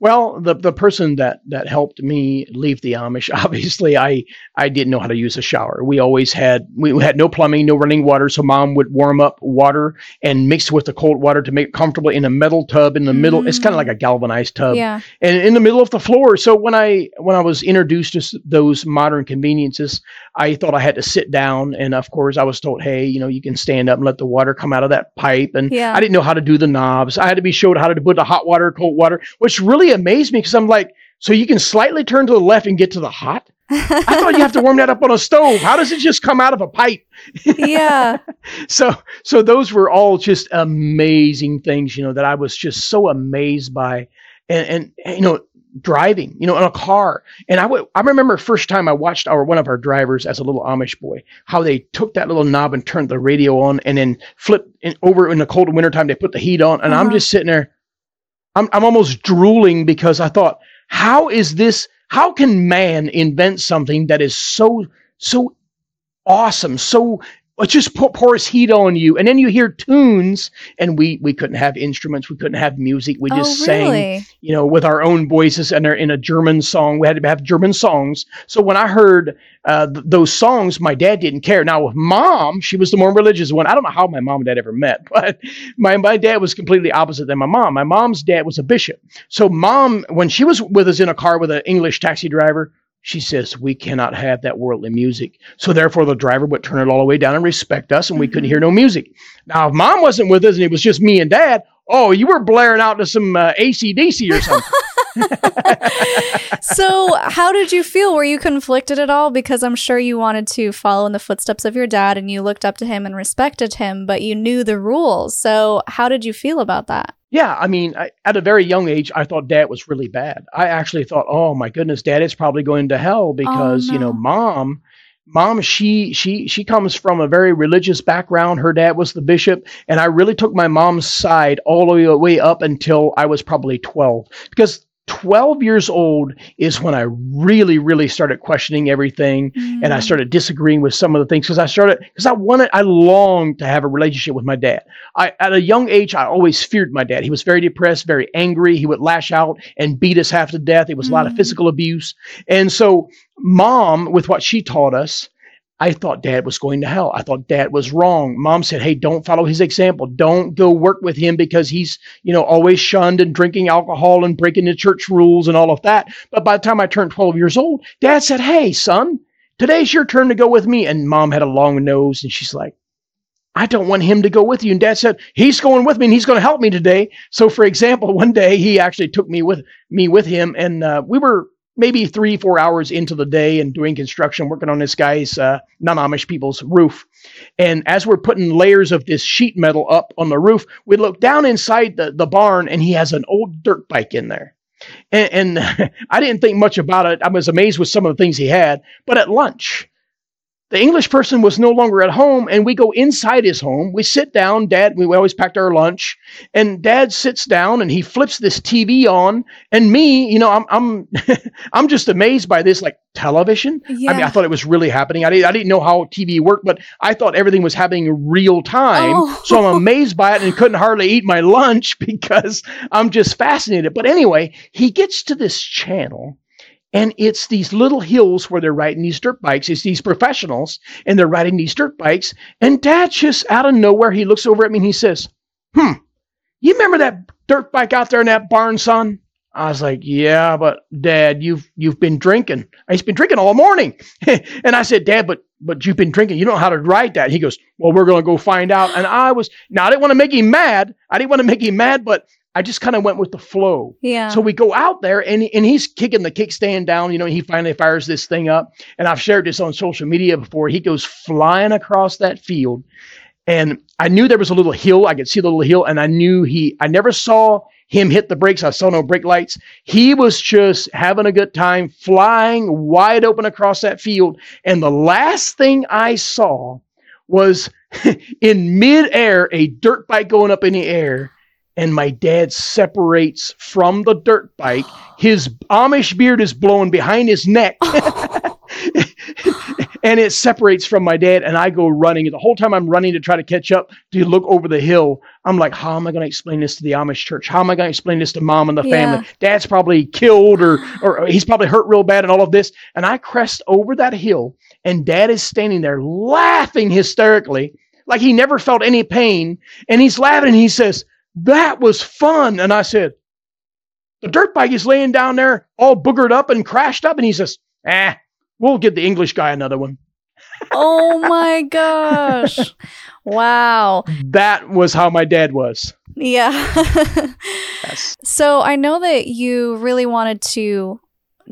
Well, the the person that that helped me leave the Amish, obviously, I I didn't know how to use a shower. We always had we had no plumbing, no running water, so mom would warm up water and mix with the cold water to make it comfortable in a metal tub in the middle. It's kind of mm. like a galvanized tub, yeah. and in the middle of the floor. So when I when I was introduced to those modern conveniences, I thought I had to sit down, and of course, I was told, hey, you know, you can stand up and let the water come out of that pipe, and Yeah. I didn't know how to do the knobs. I had to be showed how to put the hot water, cold water, which really amazed me because I'm like, so you can slightly turn to the left and get to the hot? I thought you have to warm that up on a stove. How does it just come out of a pipe? yeah. So, so those were all just amazing things, you know, that I was just so amazed by, and and, and, you know, driving, you know, in a car. And I would, I remember first time I watched our one of our drivers as a little Amish boy, how they took that little knob and turned the radio on, and then flipped in, over in the cold wintertime. They put the heat on, and I'm Uh-huh. just sitting there, I'm I'm almost drooling because I thought, how is this? How can man invent something that is so so awesome, so it just pour, pours heat on you, and then you hear tunes, and we we couldn't have instruments, we couldn't have music, we just oh, sang, you know, with our own voices, and they're in a German song. We had to have German songs. So when I heard uh, th- those songs, my dad didn't care. Now with mom, she was the more religious one. I don't know how my mom and dad ever met, but my my dad was completely opposite than my mom. My mom's dad was a bishop. So mom, when she was with us in a car with an English taxi driver, she says we cannot have that worldly music. So therefore, the driver would turn it all the way down and respect us, and we couldn't Mhm. hear no music. Now, if mom wasn't with us and it was just me and dad, oh, you were blaring out to some uh, ACDC or something. so, how did you feel? Were you conflicted at all? Because I'm sure you wanted to follow in the footsteps of your dad and you looked up to him and respected him, but you knew the rules. So, how did you feel about that? Yeah, I mean, I, at a very young age, I thought dad was really bad. I actually thought, oh my goodness, dad is probably going to hell oh, because, oh, no. you know, mom mom she she she comes from a very religious background her dad was the bishop and i really took my mom's side all the way up until i was probably 12 because 12 years old is when I really, really started questioning everything mm. and I mm. started disagreeing with some of the things because I started, because I wanted, I longed to have a relationship with my dad. I, at a young age, I always feared my dad. He was very depressed, very angry. He would lash out and beat us half to death. It was mm. a lot of mm. physical abuse. And so, mom, with what she taught us, I thought dad was going to hell. I thought dad was wrong. Mom said, Hey, don't follow his example. Don't go work with him because he's, you know, always shunned and drinking alcohol and breaking the church rules and all of that. But by the time I turned 12 years old, dad said, Hey, son, today's your turn to go with me. And mom had a long nose and she's like, I don't want him to go with you. And dad said, he's going with me and he's going to help me today. So for example, one day he actually took me with me with him and uh, we were maybe three, four hours into the day and doing construction, working on this guy's uh, non Amish people's roof. And as we're putting layers of this sheet metal up on the roof, we look down inside the, the barn and he has an old dirt bike in there. And, and I didn't think much about it. I was amazed with some of the things he had. But at lunch, the English person was no longer at home, and we go inside his home. We sit down, Dad. We always packed our lunch, and Dad sits down and he flips this TV on. And me, you know, I'm I'm I'm just amazed by this, like television. Yeah. I mean, I thought it was really happening. I didn't I didn't know how TV worked, but I thought everything was happening in real time. Oh. So I'm amazed by it and couldn't hardly eat my lunch because I'm just fascinated. But anyway, he gets to this channel and it's these little hills where they're riding these dirt bikes. It's these professionals and they're riding these dirt bikes. And dad just out of nowhere, he looks over at me and he says, Hmm, you remember that dirt bike out there in that barn, son? I was like, Yeah, but dad, you've you've been drinking. He's been drinking all morning. and I said, Dad, but but you've been drinking. You don't know how to ride that. He goes, Well, we're gonna go find out. And I was now I didn't want to make him mad. I didn't want to make him mad, but I just kind of went with the flow. Yeah. So we go out there and, and he's kicking the kickstand down. You know, he finally fires this thing up. And I've shared this on social media before. He goes flying across that field. And I knew there was a little hill. I could see the little hill. And I knew he, I never saw him hit the brakes. I saw no brake lights. He was just having a good time, flying wide open across that field. And the last thing I saw was in midair, a dirt bike going up in the air and my dad separates from the dirt bike. His Amish beard is blowing behind his neck. and it separates from my dad, and I go running. The whole time I'm running to try to catch up to look over the hill, I'm like, how am I going to explain this to the Amish church? How am I going to explain this to mom and the yeah. family? Dad's probably killed or, or he's probably hurt real bad and all of this. And I crest over that hill, and dad is standing there laughing hysterically, like he never felt any pain. And he's laughing, and he says, that was fun. And I said, the dirt bike is laying down there all boogered up and crashed up. And he says, ah, we'll give the English guy another one. oh my gosh. Wow. That was how my dad was. Yeah. yes. So I know that you really wanted to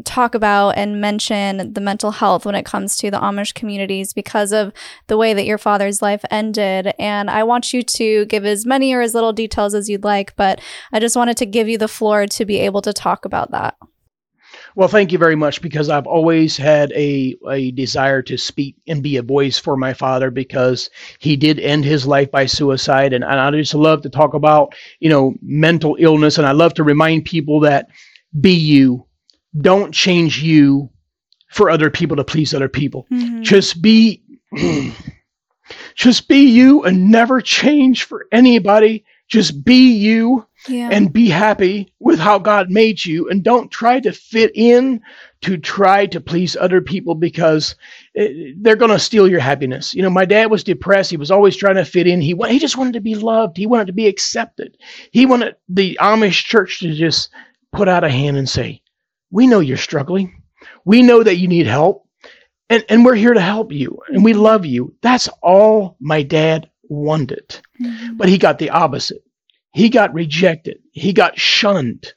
talk about and mention the mental health when it comes to the Amish communities because of the way that your father's life ended. And I want you to give as many or as little details as you'd like, but I just wanted to give you the floor to be able to talk about that. Well, thank you very much because I've always had a, a desire to speak and be a voice for my father because he did end his life by suicide. And, and I just love to talk about, you know, mental illness. And I love to remind people that be you, don't change you for other people to please other people. Mm-hmm. Just be just be you and never change for anybody. Just be you yeah. and be happy with how God made you and don't try to fit in to try to please other people because they're going to steal your happiness. You know, my dad was depressed. He was always trying to fit in. He he just wanted to be loved. He wanted to be accepted. He wanted the Amish church to just put out a hand and say, we know you're struggling. We know that you need help. And, and we're here to help you. And we love you. That's all my dad wanted. Mm-hmm. But he got the opposite. He got rejected. He got shunned.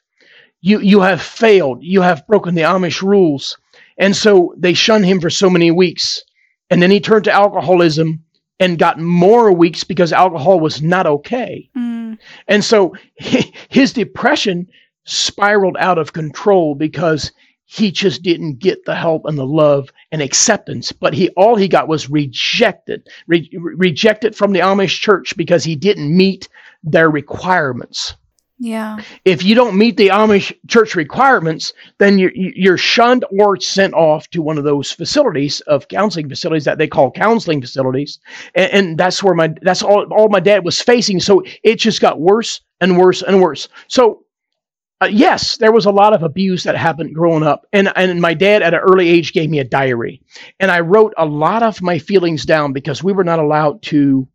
You, you have failed. You have broken the Amish rules. And so they shunned him for so many weeks. And then he turned to alcoholism and got more weeks because alcohol was not okay. Mm. And so his depression spiraled out of control because he just didn't get the help and the love and acceptance. But he all he got was rejected re- rejected from the amish church because he didn't meet their requirements. Yeah. if you don't meet the amish church requirements then you're, you're shunned or sent off to one of those facilities of counseling facilities that they call counseling facilities. And, and that's where my that's all, all my dad was facing. So it just got worse and worse and worse. So uh, yes, there was a lot of abuse that happened growing up. And, and my dad at an early age gave me a diary. And I wrote a lot of my feelings down because we were not allowed to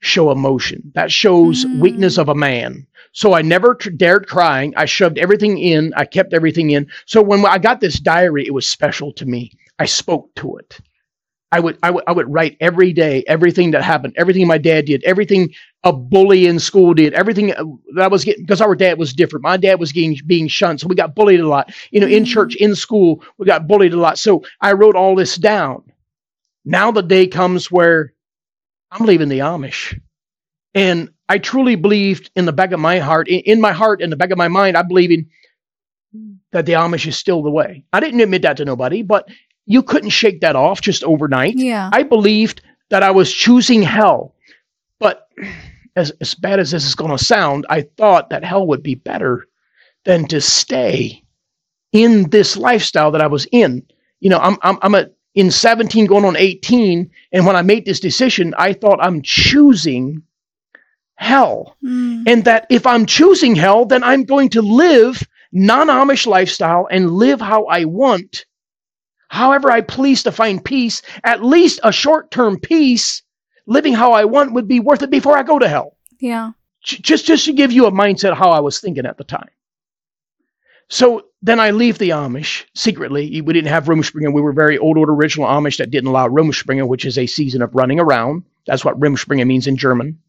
show emotion. That shows Mm. weakness of a man. So I never tr- dared crying. I shoved everything in. I kept everything in. So when I got this diary, it was special to me. I spoke to it. I would, I would, I would write every day, everything that happened, everything my dad did, everything a bully in school did, everything that I was getting, because our dad was different. My dad was getting, being shunned. So we got bullied a lot. You know, in Mhm. church, in school, we got bullied a lot. So I wrote all this down. Now the day comes where I'm leaving the Amish. And I truly believed in the back of my heart, in, in my heart, in the back of my mind, I believe in that the Amish is still the way. I didn't admit that to nobody, but you couldn't shake that off just overnight. Yeah. I believed that I was choosing hell. But as, as bad as this is going to sound, I thought that hell would be better than to stay in this lifestyle that I was in. You know, I'm, I'm, I'm a, in 17 going on 18. And when I made this decision, I thought I'm choosing hell. Mm. And that if I'm choosing hell, then I'm going to live non Amish lifestyle and live how I want, however I please to find peace. At least a short term peace, living how I want would be worth it before I go to hell. Yeah. Just, just to give you a mindset of how I was thinking at the time. So then I leave the Amish secretly. We didn't have Rumspringen. We were very old, old original Amish that didn't allow Rumspringen, which is a season of running around. That's what Rumspringen means in German.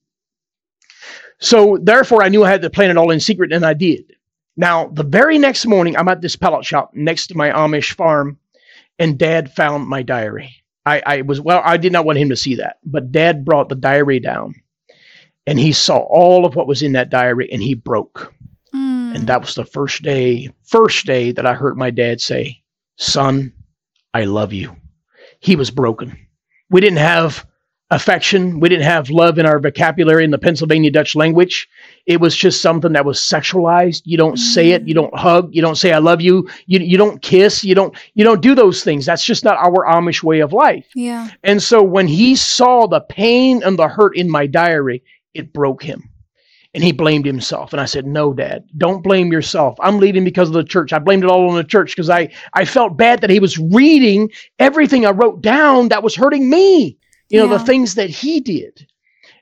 So therefore, I knew I had to plan it all in secret, and I did. Now, the very next morning, I'm at this pellet shop next to my Amish farm, and Dad found my diary. I, I was well, I did not want him to see that, but Dad brought the diary down, and he saw all of what was in that diary, and he broke. Mm. And that was the first day, first day that I heard my dad say, Son, I love you. He was broken. We didn't have affection. We didn't have love in our vocabulary in the Pennsylvania Dutch language. It was just something that was sexualized. You don't say it. You don't mm. hug. You don't say I love you. You, you don't kiss. You don't you don't do those things. That's just not our Amish way of life. Yeah. And so when he saw the pain and the hurt in my diary, it broke him. And he blamed himself. And I said, No, Dad, don't blame yourself. I'm leaving because of the church. I blamed it all on the church because I, I felt bad that he was reading everything I wrote down that was hurting me. You know, Yeah. the things that he did.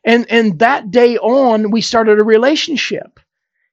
And and that day on, we started a relationship.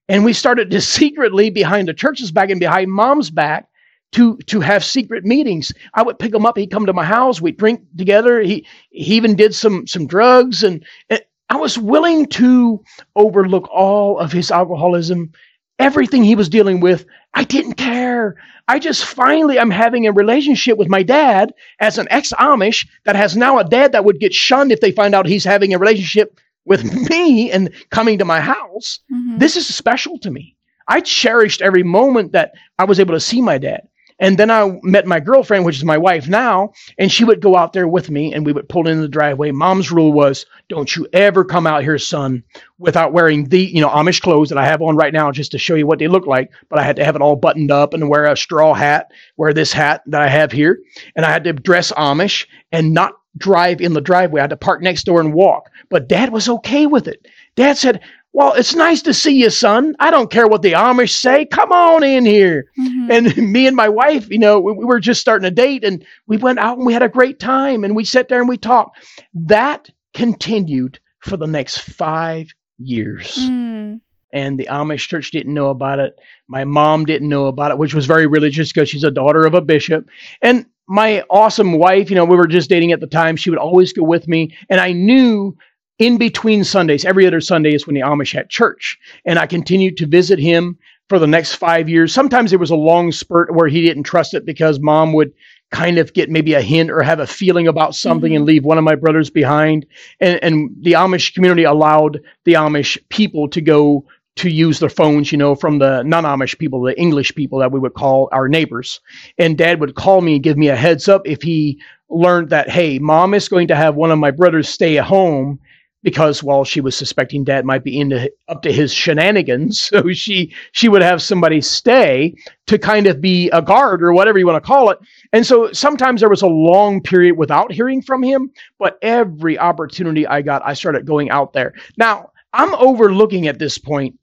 And we started to secretly behind the church's back and behind mom's back to to have secret meetings. I would pick him up. He'd come to my house. We'd drink together. He he even did some some drugs, and, and I was willing to overlook all of his alcoholism, everything he was dealing with. I didn't care. I just finally I'm having a relationship with my dad as an ex Amish that has now a dad that would get shunned if they find out he's having a relationship with me and coming to my house. Mhm. This is special to me. I cherished every moment that I was able to see my dad. And then I met my girlfriend, which is my wife now, and she would go out there with me and we would pull in the driveway. Mom's rule was, don't you ever come out here, son, without wearing the, you know, Amish clothes that I have on right now just to show you what they look like. But I had to have it all buttoned up and wear a straw hat, wear this hat that I have here. And I had to dress Amish and not drive in the driveway. I had to park next door and walk. But dad was okay with it. Dad said, well, it's nice to see you, son. I don't care what the Amish say. Come on in here. Mhm. And me and my wife, you know, we, we were just starting a date and we went out and we had a great time and we sat there and we talked. That continued for the next five years. Mm. And the Amish church didn't know about it. My mom didn't know about it, which was very religious because she's a daughter of a bishop. And my awesome wife, you know, we were just dating at the time. She would always go with me. And I knew in between Sundays, every other Sunday is when the Amish had church. And I continued to visit him for the next five years. Sometimes there was a long spurt where he didn't trust it because mom would kind of get maybe a hint or have a feeling about something mm-hmm. and leave one of my brothers behind. And, and the Amish community allowed the Amish people to go to use their phones, you know, from the non Amish people, the English people that we would call our neighbors. And dad would call me and give me a heads up if he learned that, hey, mom is going to have one of my brothers stay at home because well she was suspecting dad might be into up to his shenanigans. So she she would have somebody stay to kind of be a guard or whatever you want to call it. And so sometimes there was a long period without hearing from him but every opportunity i got i started going out there. Now i'm overlooking at this point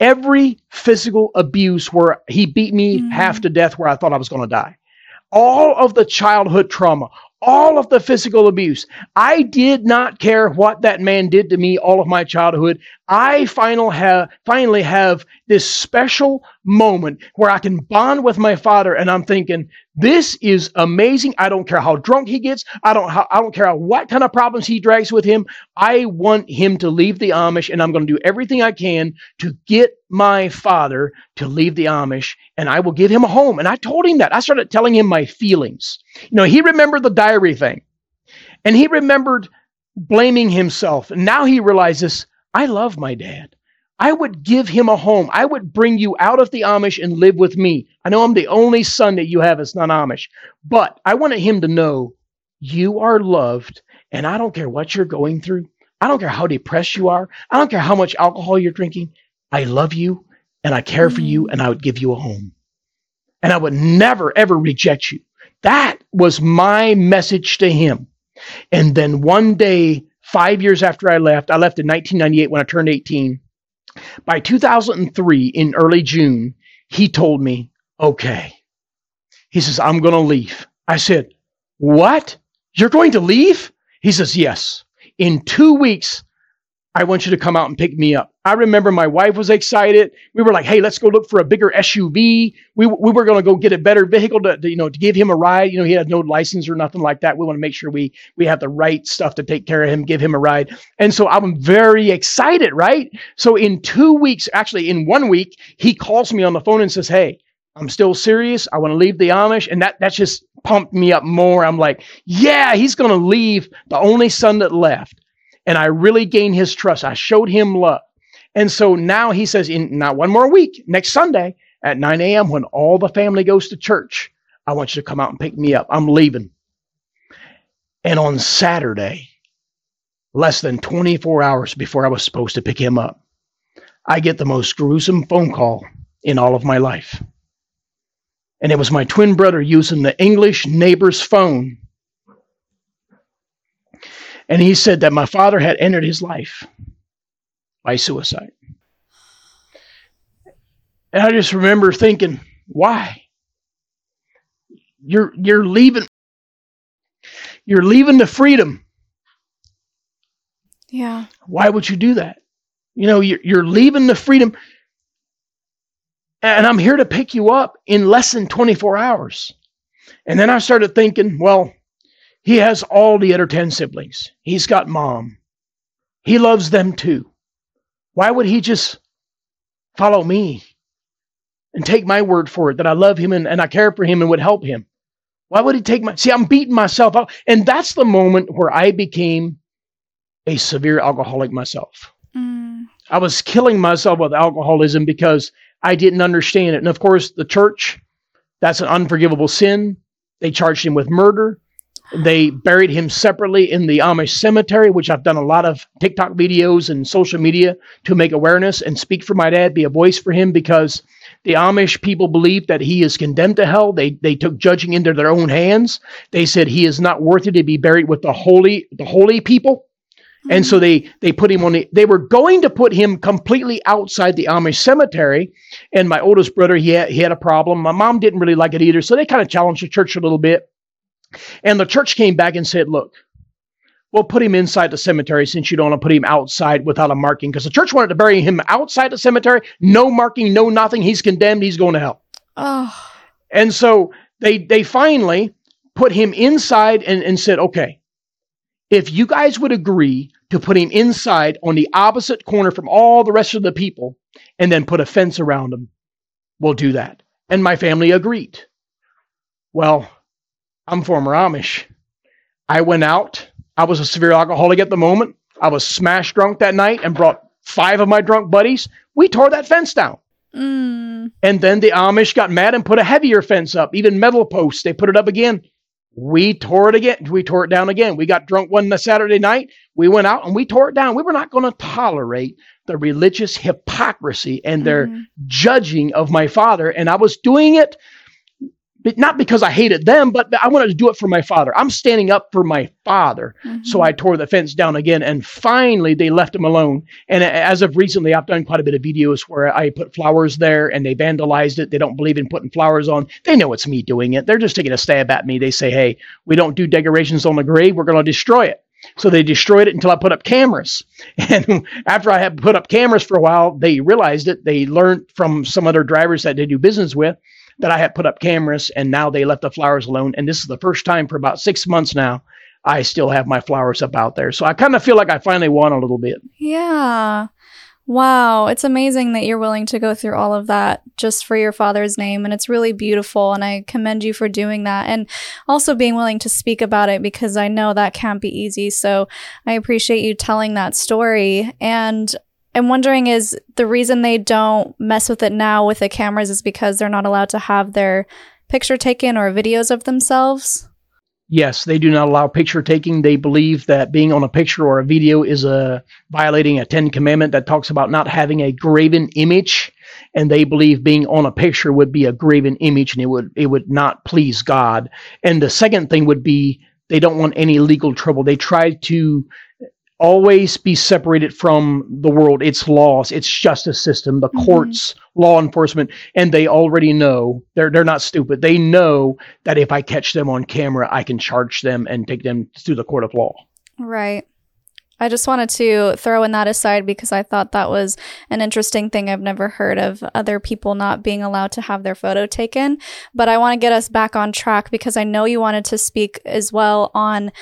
every physical abuse where he beat me mm-hmm. half to death where i thought i was going to die. All of the childhood trauma all of the physical abuse. I did not care what that man did to me all of my childhood. I final have, finally have this special moment where I can bond with my father and I'm thinking, this is amazing. I don't care how drunk he gets. I don't, how, I don't care what kind of problems he drags with him. I want him to leave the Amish and I'm going to do everything I can to get my father to leave the Amish and I will give him a home. And I told him that. I started telling him my feelings. You know, he remembered the diary thing and he remembered blaming himself. And now he realizes I love my dad. I would give him a home. I would bring you out of the Amish and live with me. I know I'm the only son that you have that's not Amish, but I wanted him to know you are loved and I don't care what you're going through. I don't care how depressed you are. I don't care how much alcohol you're drinking. I love you and I care for you mm-hmm. and I would give you a home. And I would never, ever reject you. That was my message to him. And then one day, five years after I left, I left in 1998 when I turned 18. By 2003, in early June, he told me, okay. He says, I'm going to leave. I said, What? You're going to leave? He says, Yes. In two weeks, I want you to come out and pick me up. I remember my wife was excited. We were like, hey, let's go look for a bigger SUV. We, we were going to go get a better vehicle to, to, you know, to give him a ride. You know, he had no license or nothing like that. We want to make sure we, we have the right stuff to take care of him, give him a ride. And so I'm very excited, right? So in two weeks, actually in one week, he calls me on the phone and says, hey, I'm still serious. I want to leave the Amish. And that, that just pumped me up more. I'm like, yeah, he's going to leave the only son that left and I really gained his trust. I showed him love. And so now he says, in not one more week, next Sunday at 9 a.m., when all the family goes to church, I want you to come out and pick me up. I'm leaving. And on Saturday, less than 24 hours before I was supposed to pick him up, I get the most gruesome phone call in all of my life. And it was my twin brother using the English neighbor's phone and he said that my father had entered his life by suicide. And I just remember thinking, why? You're you're leaving you're leaving the freedom. Yeah. Why would you do that? You know, you're, you're leaving the freedom. And I'm here to pick you up in less than 24 hours. And then I started thinking, well, he has all the other 10 siblings. He's got mom. He loves them too. Why would he just follow me and take my word for it that I love him and, and I care for him and would help him? Why would he take my. See, I'm beating myself up. And that's the moment where I became a severe alcoholic myself. Mm. I was killing myself with alcoholism because I didn't understand it. And of course, the church, that's an unforgivable sin. They charged him with murder. They buried him separately in the Amish cemetery, which I've done a lot of TikTok videos and social media to make awareness and speak for my dad, be a voice for him because the Amish people believe that he is condemned to hell. They they took judging into their own hands. They said he is not worthy to be buried with the holy the holy people. Mm-hmm. And so they they put him on the they were going to put him completely outside the Amish cemetery. And my oldest brother, he had, he had a problem. My mom didn't really like it either. So they kind of challenged the church a little bit. And the church came back and said, look, we'll put him inside the cemetery since you don't want to put him outside without a marking. Because the church wanted to bury him outside the cemetery, no marking, no nothing. He's condemned. He's going to hell. Oh. And so they they finally put him inside and, and said, okay, if you guys would agree to put him inside on the opposite corner from all the rest of the people and then put a fence around him, we'll do that. And my family agreed. Well, I'm former Amish. I went out. I was a severe alcoholic at the moment. I was smashed drunk that night and brought five of my drunk buddies. We tore that fence down. Mm. And then the Amish got mad and put a heavier fence up, even metal posts. They put it up again. We tore it again. We tore it down again. We got drunk one Saturday night. We went out and we tore it down. We were not going to tolerate the religious hypocrisy and their Mhm. judging of my father. And I was doing it but not because I hated them, but I wanted to do it for my father. I'm standing up for my father. So Mhm. I tore the fence down again, and finally they left him alone. And as of recently, I've done quite a bit of videos where I put flowers there, and they vandalized it. They don't believe in putting flowers on. They know it's me doing it. They're just taking a stab at me. They say, "Hey, we don't do decorations on the grave. We're going to destroy it." So they destroyed it until I put up cameras. And after I had put up cameras for a while, they realized it. They learned from some other drivers that they do business with that I had put up cameras, and now they left the flowers alone. And this is the first time for about six months now I still have my flowers up out there. So I kind of feel like I finally won a little bit. Yeah. Wow. It's amazing that you're willing to go through all of that just for your father's name. And it's really beautiful. And I commend you for doing that and also being willing to speak about it because I know that can't be easy. So I appreciate you telling that story. And I'm wondering is the reason they don't mess with it now with the cameras is because they're not allowed to have their picture taken or videos of themselves? Yes, they do not allow picture taking. They believe that being on a picture or a video is a violating a Ten Commandment that talks about not having a graven image, and they believe being on a picture would be a graven image, and it would it would not please God. And the second thing would be they don't want any legal trouble. They try to always be separated from the world, its laws, its justice system, the Mhm. courts, law enforcement, and they already know they're they're not stupid. They know that if I catch them on camera, I can charge them and take them through the court of law. Right. I just wanted to throw in that aside because I thought that was an interesting thing I've never heard of other people not being allowed to have their photo taken. But I want to get us back on track because I know you wanted to speak as well on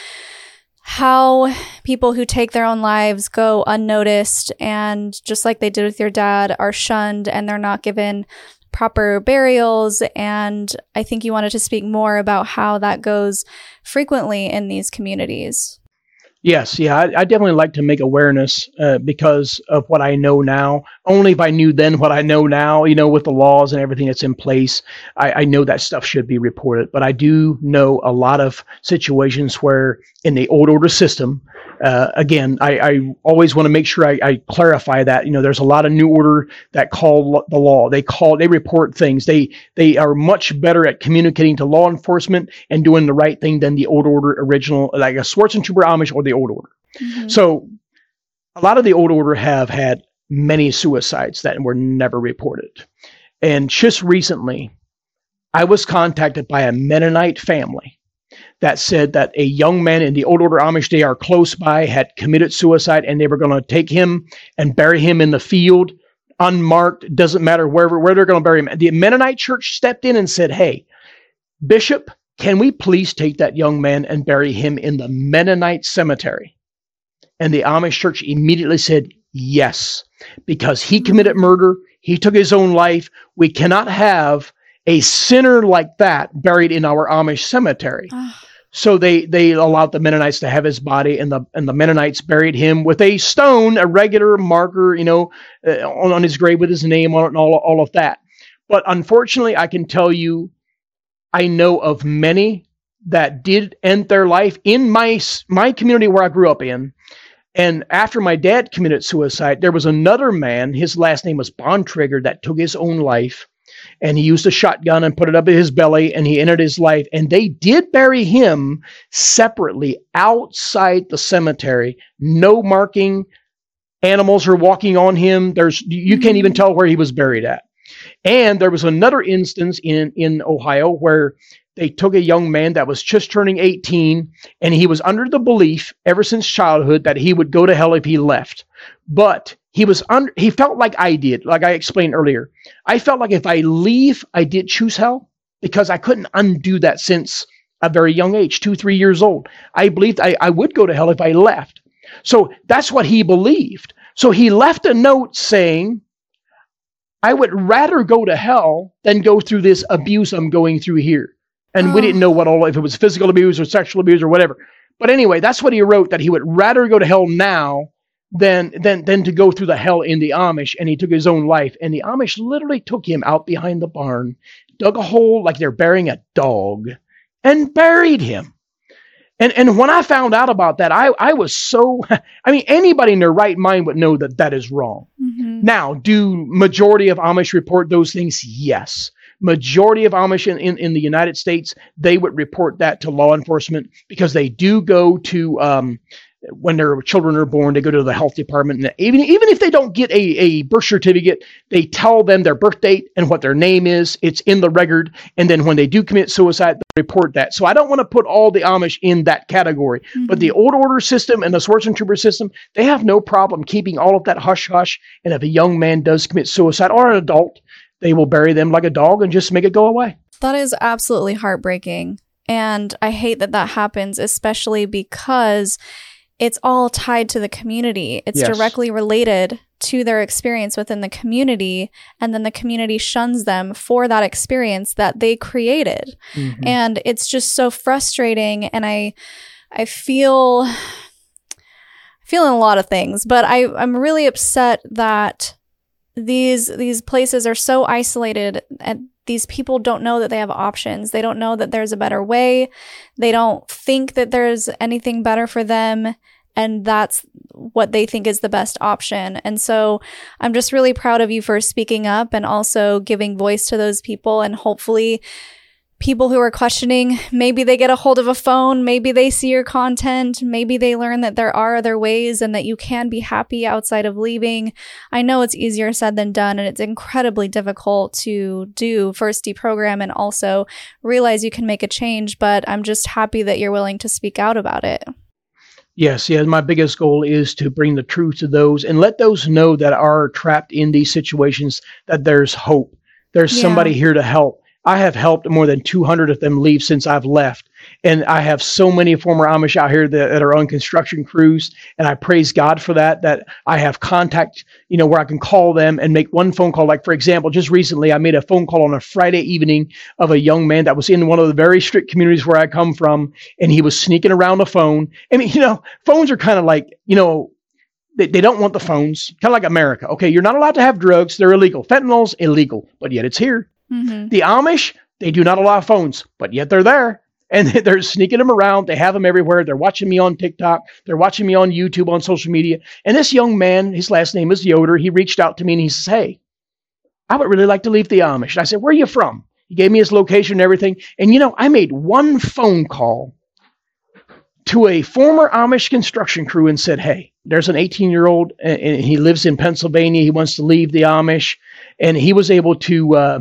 how people who take their own lives go unnoticed and just like they did with your dad are shunned and they're not given proper burials and I think you wanted to speak more about how that goes frequently in these communities. Yes, yeah, I, I definitely like to make awareness uh, because of what I know now. Only if I knew then what I know now, you know, with the laws and everything that's in place, I, I know that stuff should be reported. But I do know a lot of situations where in the old order system, uh, again, I, I always want to make sure I, I clarify that. You know, there's a lot of new order that call lo- the law. They call, they report things. They they are much better at communicating to law enforcement and doing the right thing than the old order original, like a Swartzentruber Amish or the old order. Mhm. So a lot of the old order have had many suicides that were never reported. And just recently, I was contacted by a Mennonite family that said that a young man in the old order Amish, they are close by, had committed suicide and they were going to take him and bury him in the field, unmarked, doesn't matter wherever, where they're going to bury him. The Mennonite church stepped in and said, Hey, Bishop, can we please take that young man and bury him in the Mennonite cemetery? And the Amish church immediately said yes, because he committed murder. He took his own life. We cannot have a sinner like that buried in our Amish cemetery. Ah, So they, they allowed the Mennonites to have his body, and the and the Mennonites buried him with a stone, a regular marker, you know, uh, on, on his grave with his name on it, and all all of that. But unfortunately, I can tell you, I know of many that did end their life in my my community where I grew up in. And after my dad committed suicide, there was another man. His last name was Bontrager that took his own life, and he used a shotgun and put it up in his belly, and he ended his life. And they did bury him separately outside the cemetery. No marking. Animals are walking on him. There's you can't even tell where he was buried at. And there was another instance in, in Ohio where they took a young man that was just turning 18 and he was under the belief ever since childhood that he would go to hell if he left. But he was under, he felt like I did, like I explained earlier. I felt like if I leave, I did choose hell because I couldn't undo that since a very young age, two, three years old. I believed I, I would go to hell if I left. So that's what he believed. So he left a note saying, I would rather go to hell than go through this abuse I'm going through here. And we Oh. didn't know what all, if it was physical abuse or sexual abuse or whatever. But anyway, that's what he wrote that he would rather go to hell now than, than, than to go through the hell in the Amish. And he took his own life. And the Amish literally took him out behind the barn, dug a hole like they're burying a dog, and buried him. And and when I found out about that, I, I was so I mean anybody in their right mind would know that that is wrong. Mhm. Now, do majority of Amish report those things? Yes. Majority of Amish in, in, in the United States, they would report that to law enforcement because they do go to um, when their children are born, they go to the health department. And even even if they don't get a, a birth certificate, they tell them their birth date and what their name is. It's in the record. And then when they do commit suicide, they report that. So I don't want to put all the Amish in that category. But the mm-hmm. old order system and the Swartzentruber system, they have no problem keeping all of that hush hush. And if a young man does commit suicide or an adult, they will bury them like a dog and just make it go away. That is absolutely heartbreaking. And I hate that that happens, especially because it's all tied to the community. It's Yes. directly related to their experience within the community. And then the community shuns them for that experience that they created. Mm-hmm. And it's just so frustrating. And I, I feel, feeling a lot of things, but I, I'm really upset that these these places are so isolated and these people don't know that they have options. They don't know that there's a better way. They don't think that there's anything better for them and that's what they think is the best option. And so I'm just really proud of you for speaking up and also giving voice to those people and hopefully people who are questioning maybe they get a hold of a phone maybe they see your content maybe they learn that there are other ways and that you can be happy outside of leaving i know it's easier said than done and it's incredibly difficult to do first deprogram and also realize you can make a change but i'm just happy that you're willing to speak out about it Yes, yeah. My biggest goal is to bring the truth to those and let those know that are trapped in these situations that there's hope. There's Yeah. somebody here to help. I have helped more than 200 of them leave since I've left. And I have so many former Amish out here that, that are on construction crews. And I praise God for that, that I have contact, you know, where I can call them and make one phone call. Like, for example, just recently, I made a phone call on a Friday evening of a young man that was in one of the very strict communities where I come from. And he was sneaking around the phone. I mean, you know, phones are kind of like, you know, they, they don't want the phones, kind of like America. Okay, you're not allowed to have drugs. They're illegal. Fentanyl's illegal, but yet it's here. Mm-hmm. The Amish, they do not allow phones, but yet they're there. And they're sneaking them around. They have them everywhere. They're watching me on TikTok. They're watching me on YouTube, on social media. And this young man, his last name is Yoder, he reached out to me and he says, Hey, I would really like to leave the Amish. And I said, Where are you from? He gave me his location and everything. And you know, I made one phone call to a former Amish construction crew and said, Hey, there's an 18 year old and he lives in Pennsylvania. He wants to leave the Amish. And he was able to, uh,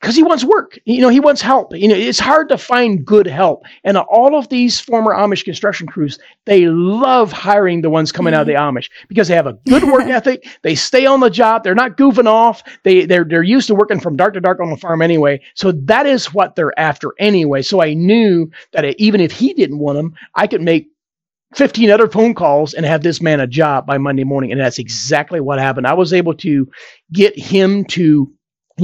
because he wants work. You know, he wants help. You know, it's hard to find good help. And all of these former Amish construction crews, they love hiring the ones coming out of the mm-hmm. Amish because they have a good work ethic. They stay on the job. They're not goofing off. They they're they're used to working from dark to dark on the farm anyway. So that is what they're after anyway. So I knew that even if he didn't want them, I could make 15 other phone calls and have this man a job by Monday morning. And that's exactly what happened. I was able to get him to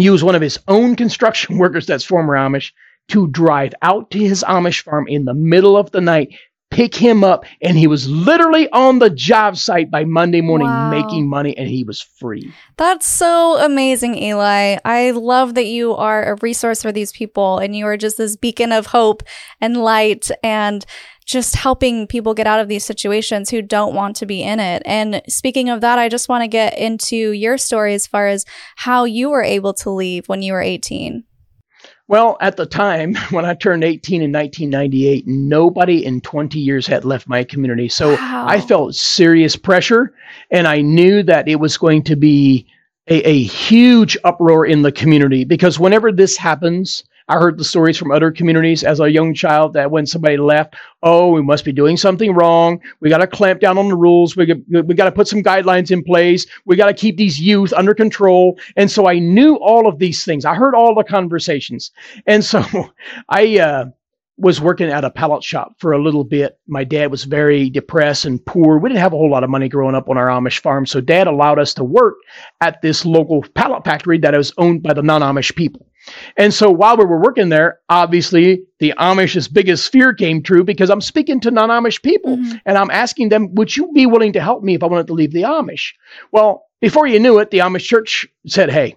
use one of his own construction workers that's former Amish to drive out to his Amish farm in the middle of the night, pick him up, and he was literally on the job site by Monday morning Wow. making money and he was free. That's so amazing, Eli. I love that you are a resource for these people and you are just this beacon of hope and light and just helping people get out of these situations who don't want to be in it. And speaking of that, I just want to get into your story as far as how you were able to leave when you were 18. Well, at the time when I turned 18 in 1998, nobody in 20 years had left my community. So Wow. I felt serious pressure, and I knew that it was going to be a, a huge uproar in the community because whenever this happens, I heard the stories from other communities as a young child that when somebody left, oh, we must be doing something wrong. We got to clamp down on the rules. We got, we got to put some guidelines in place. We got to keep these youth under control. And so I knew all of these things. I heard all the conversations. And so I, uh, was working at a pallet shop for a little bit. My dad was very depressed and poor. We didn't have a whole lot of money growing up on our Amish farm, so dad allowed us to work at this local pallet factory that was owned by the non-Amish people. And so while we were working there, obviously the Amish's biggest fear came true because I'm speaking to non-Amish people Mhm. and I'm asking them, would you be willing to help me if I wanted to leave the Amish? Well, before you knew it, the Amish church said, hey,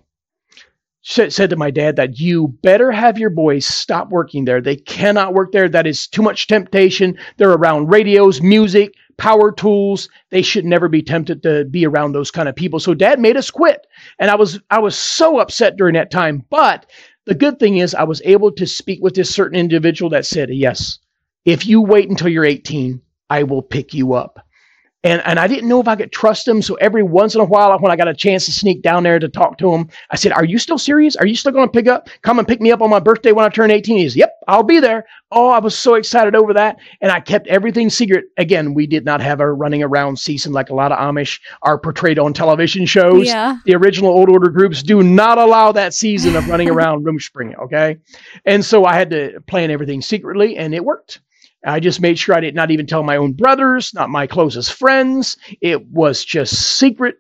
said, said to my dad that you better have your boys stop working there. They cannot work there. That is too much temptation. They're around radios, music, power tools. They should never be tempted to be around those kind of people. So dad made us quit. And I was I was so upset during that time. But the good thing is I was able to speak with this certain individual that said, "Yes, if you wait until you're 18, I will pick you up." And, and I didn't know if I could trust him. So every once in a while, when I got a chance to sneak down there to talk to him, I said, Are you still serious? Are you still going to pick up, come and pick me up on my birthday when I turn 18? He says, Yep, I'll be there. Oh, I was so excited over that. And I kept everything secret. Again, we did not have a running around season like a lot of Amish are portrayed on television shows. Yeah. The original old order groups do not allow that season of running around Rumspringa, okay? And so I had to plan everything secretly, and it worked. I just made sure I did not even tell my own brothers, not my closest friends. It was just secret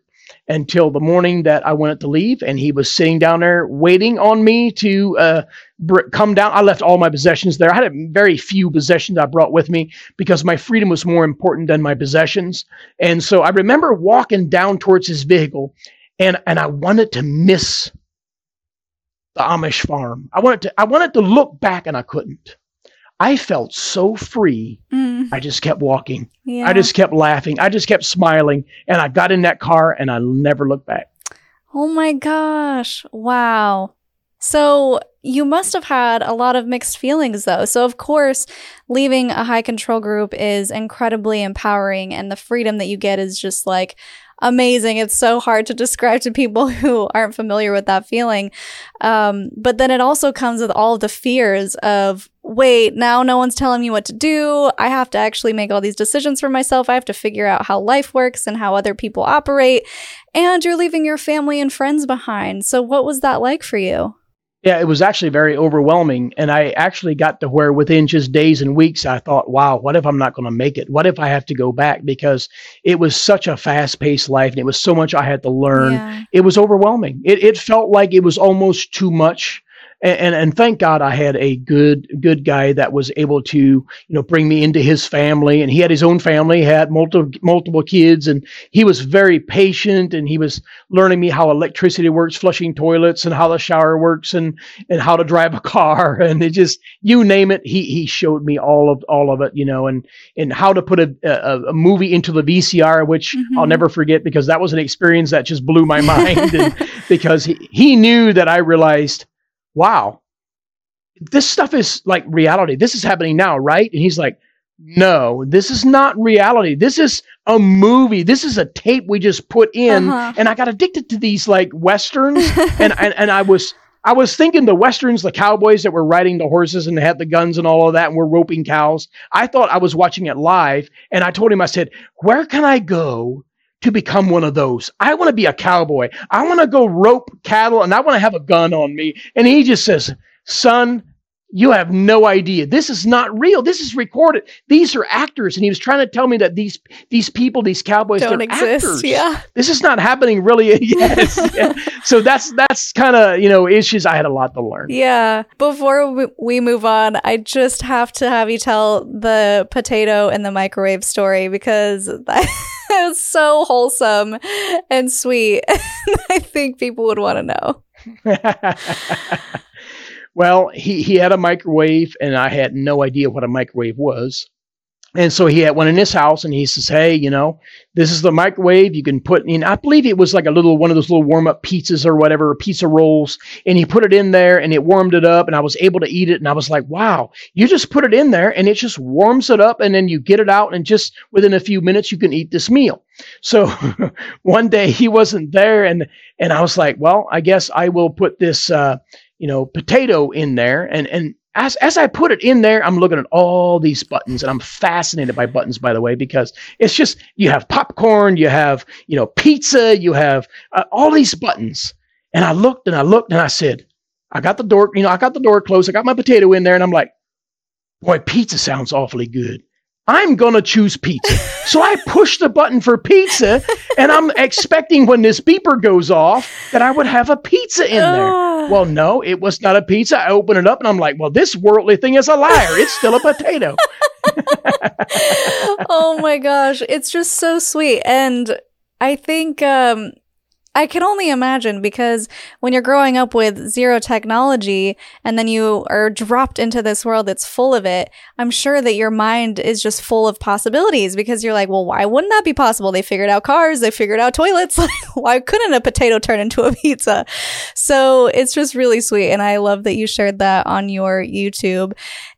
until the morning that I wanted to leave, and he was sitting down there waiting on me to uh, br- come down. I left all my possessions there. I had very few possessions I brought with me because my freedom was more important than my possessions. And so I remember walking down towards his vehicle, and and I wanted to miss the Amish farm. I wanted to I wanted to look back, and I couldn't. I felt so free. Mm, I just kept walking. yeah. I just kept laughing. I just kept smiling. And I got in that car and I never looked back. Oh my gosh. Wow. So you must have had a lot of mixed feelings though. So of course, leaving a high control group is incredibly empowering and the freedom that you get is just like amazing. It's so hard to describe to people who aren't familiar with that feeling. Um, but then it also comes with all the fears of wait, now no one's telling me what to do. I have to actually make all these decisions for myself. I have to figure out how life works and how other people operate. And you're leaving your family and friends behind. So, what was that like for you? Yeah, it was actually very overwhelming. And I actually got to where within just days and weeks, I thought, wow, what if I'm not going to make it? What if I have to go back? Because it was such a fast paced life and it was so much I had to learn. Yeah. It was overwhelming. It, it felt like it was almost too much. And, and and thank God I had a good good guy that was able to you know bring me into his family. And he had his own family had multiple multiple kids. And he was very patient. And he was learning me how electricity works flushing toilets and how the shower works and and how to drive a car. And it just you name it he he showed me all of all of it you know and and how to put a a, a movie into the VCR which I'll Mhm. never forget because that was an experience that just blew my mind. And because he, he knew that I realized wow, this stuff is like reality. This is happening now, right? And he's like, no, this is not reality. This is a movie. This is a tape we just put in. Uh-huh. And I got addicted to these like westerns, and, and and I was I was thinking the westerns, the cowboys that were riding the horses and had the guns and all of that, and were roping cows. I thought I was watching it live, and I told him, I said, where can I go? To become one of those. I want to be a cowboy. I want to go rope cattle and I want to have a gun on me. And he just says, Son, you have no idea. This is not real. This is recorded. These are actors. And he was trying to tell me that these these people, these cowboys, Don't exist. actors. Yeah. This is not happening really. yes. yeah. So that's that's kind of, you know, issues I had a lot to learn. Yeah. Before we- we move on, I just have to have you tell the potato in the microwave story because that is so wholesome and sweet. I think people would want to know. well, he, he had a microwave, and I had no idea what a microwave was. And so he had one in his house, and he says, "Hey, you know, this is the microwave. You can put in. I believe it was like a little one of those little warm up pizzas or whatever, pizza rolls. And he put it in there, and it warmed it up, and I was able to eat it. And I was like, wow, you just put it in there, and it just warms it up, and then you get it out, and just within a few minutes, you can eat this meal. So one day he wasn't there, and and I was like, well, I guess I will put this, uh, you know, potato in there, and and as as I put it in there, I'm looking at all these buttons, and I'm fascinated by buttons, by the way, because it's just you have popcorn, you have you know pizza, you have uh, all these buttons, and I looked and I looked and I said, I got the door, you know, I got the door closed, I got my potato in there, and I'm like, boy, pizza sounds awfully good. I'm to choose pizza. So I push the button for pizza and I'm expecting when this beeper goes off that I would have a pizza in there. Well, no, it was not a pizza. I open it up and I'm like, well, this worldly thing is a liar. It's still a potato. oh my gosh. It's just so sweet. And I think um, I can only imagine because when you're growing up with zero technology and then you are dropped into this world that's full of it, I'm sure that your mind is just full of possibilities because you're like, well, why wouldn't that be possible? They figured out cars, they figured out toilets. Why couldn't a potato turn into a pizza? So it's just really sweet. And I love that you shared that on your YouTube.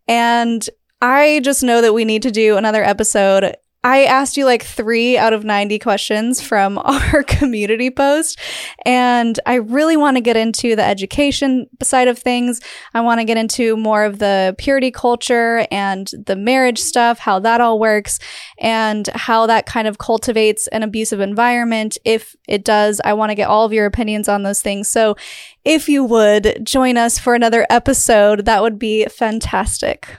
And I just know that we need to do another episode I asked you like three out of 90 questions from our community post. And I really want to get into the education side of things. I want to get into more of the purity culture and the marriage stuff, how that all works, and how that kind of cultivates an abusive environment. If it does, I want to get all of your opinions on those things. So if you would join us for another episode, that would be fantastic.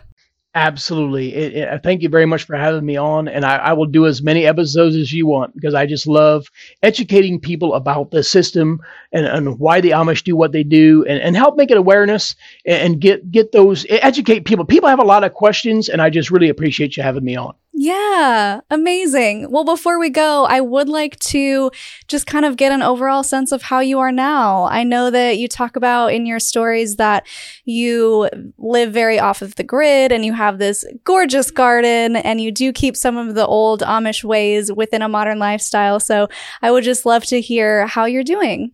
Absolutely. It, it, thank you very much for having me on. And I, I, will do as many episodes as you want because I just love educating people about the system and, and why the Amish do what they do and, and help make it awareness and, and get, get those, educate people. People have a lot of questions, and I just really appreciate you having me on. Yeah, amazing. Well, before we go, I would like to just kind of get an overall sense of how you are now. I know that you talk about in your stories that you live very off of the grid and you have this gorgeous garden and you do keep some of the old Amish ways within a modern lifestyle. So I would just love to hear how you're doing.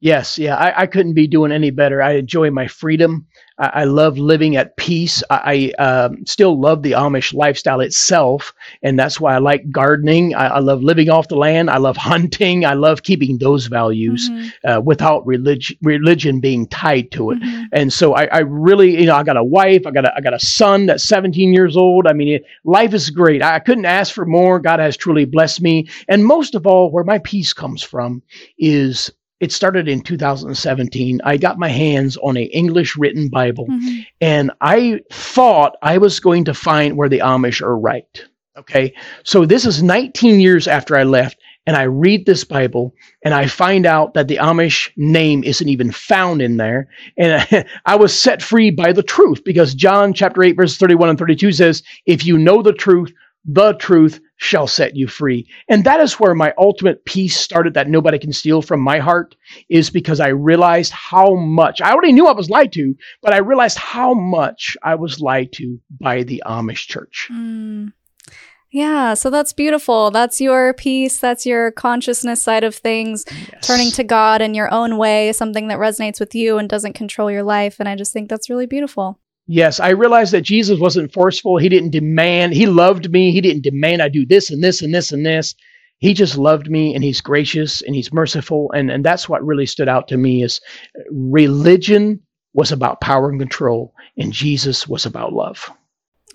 Yes, yeah, I, I couldn't be doing any better. I enjoy my freedom. I, I love living at peace. I, I um, still love the Amish lifestyle itself, and that's why I like gardening. I, I, love living off the land. I love hunting. I love keeping those values mm-hmm. uh, without religion religion being tied to it. Mm-hmm. And so I, really, you know, I got a wife. I got a, I got a son that's 17 years old. I mean, it, life is great. I couldn't ask for more. God has truly blessed me, and most of all, where my peace comes from is it started in 2017. I got my hands on a English written Bible, mm-hmm. and I thought I was going to find where the Amish are right. Okay, so this is 19 years after I left, and I read this Bible, and I find out that the Amish name isn't even found in there. And I was set free by the truth because John chapter 8, verse 31 and 32 says, If you know the truth, the truth shall set you free. And that is where my ultimate peace started that nobody can steal from my heart is because I realized how much I already knew I was lied to, but I realized how much I was lied to by the Amish church. Mm. Yeah, so that's beautiful. That's your peace. That's your consciousness side of things, yes. turning to God in your own way, something that resonates with you and doesn't control your life. And I just think that's really beautiful. Yes, I realized that Jesus wasn't forceful. He didn't demand. He loved me. He didn't demand I do this and this and this and this. He just loved me and he's gracious and he's merciful. And, and that's what really stood out to me is religion was about power and control and Jesus was about love.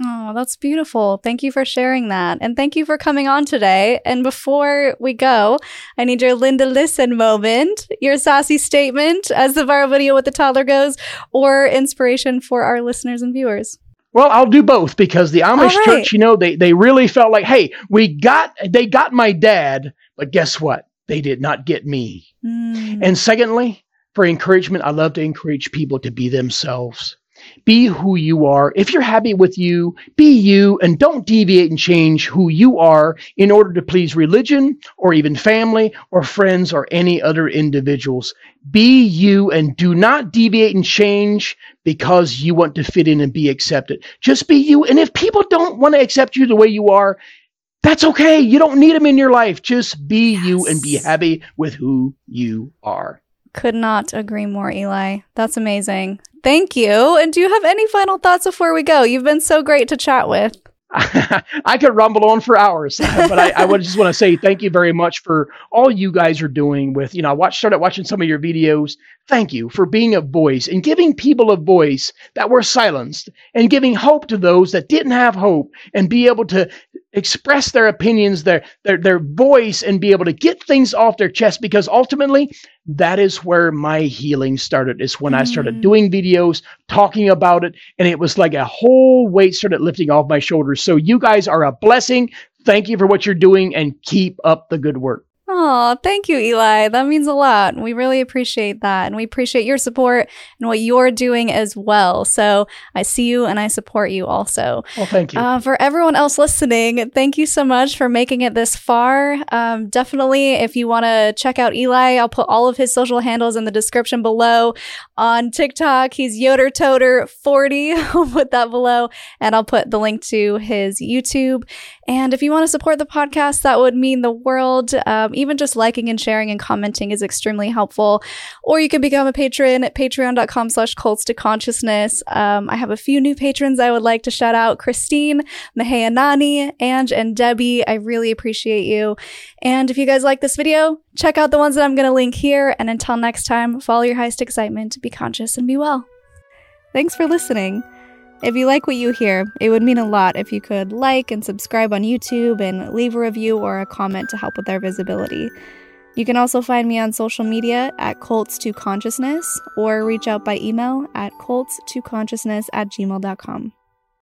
Oh, that's beautiful. Thank you for sharing that. And thank you for coming on today. And before we go, I need your Linda listen moment, your sassy statement as the viral video with the toddler goes, or inspiration for our listeners and viewers. Well, I'll do both because the Amish right. church, you know, they, they really felt like, hey, we got they got my dad, but guess what? They did not get me. Mm. And secondly, for encouragement, I love to encourage people to be themselves. Be who you are. If you're happy with you, be you and don't deviate and change who you are in order to please religion or even family or friends or any other individuals. Be you and do not deviate and change because you want to fit in and be accepted. Just be you. And if people don't want to accept you the way you are, that's okay. You don't need them in your life. Just be yes. you and be happy with who you are. Could not agree more, Eli. That's amazing. Thank you. And do you have any final thoughts before we go? You've been so great to chat with. I could rumble on for hours, but I, I would just want to say thank you very much for all you guys are doing. With you know, I watched, started watching some of your videos. Thank you for being a voice and giving people a voice that were silenced, and giving hope to those that didn't have hope, and be able to express their opinions, their, their, their voice, and be able to get things off their chest because ultimately that is where my healing started. Is when mm. I started mm. doing videos, talking about it, and it was like a whole weight started lifting off my shoulders. So you guys are a blessing. Thank you for what you're doing and keep up the good work. Oh, thank you, Eli. That means a lot. We really appreciate that. And we appreciate your support and what you're doing as well. So I see you and I support you also. Well, thank you. Uh, for everyone else listening, thank you so much for making it this far. Um, definitely, if you want to check out Eli, I'll put all of his social handles in the description below. On TikTok, he's Yoder Toter 40. I'll put that below. And I'll put the link to his YouTube. And if you want to support the podcast, that would mean the world. Um, even just liking and sharing and commenting is extremely helpful. Or you can become a patron at patreon.com slash cults to consciousness. Um, I have a few new patrons I would like to shout out Christine, Mahayanani, Ange, and Debbie. I really appreciate you. And if you guys like this video, check out the ones that I'm going to link here. And until next time, follow your highest excitement, be conscious, and be well. Thanks for listening. If you like what you hear, it would mean a lot if you could like and subscribe on YouTube and leave a review or a comment to help with our visibility. You can also find me on social media at cults2consciousness or reach out by email at cults2consciousness at gmail.com.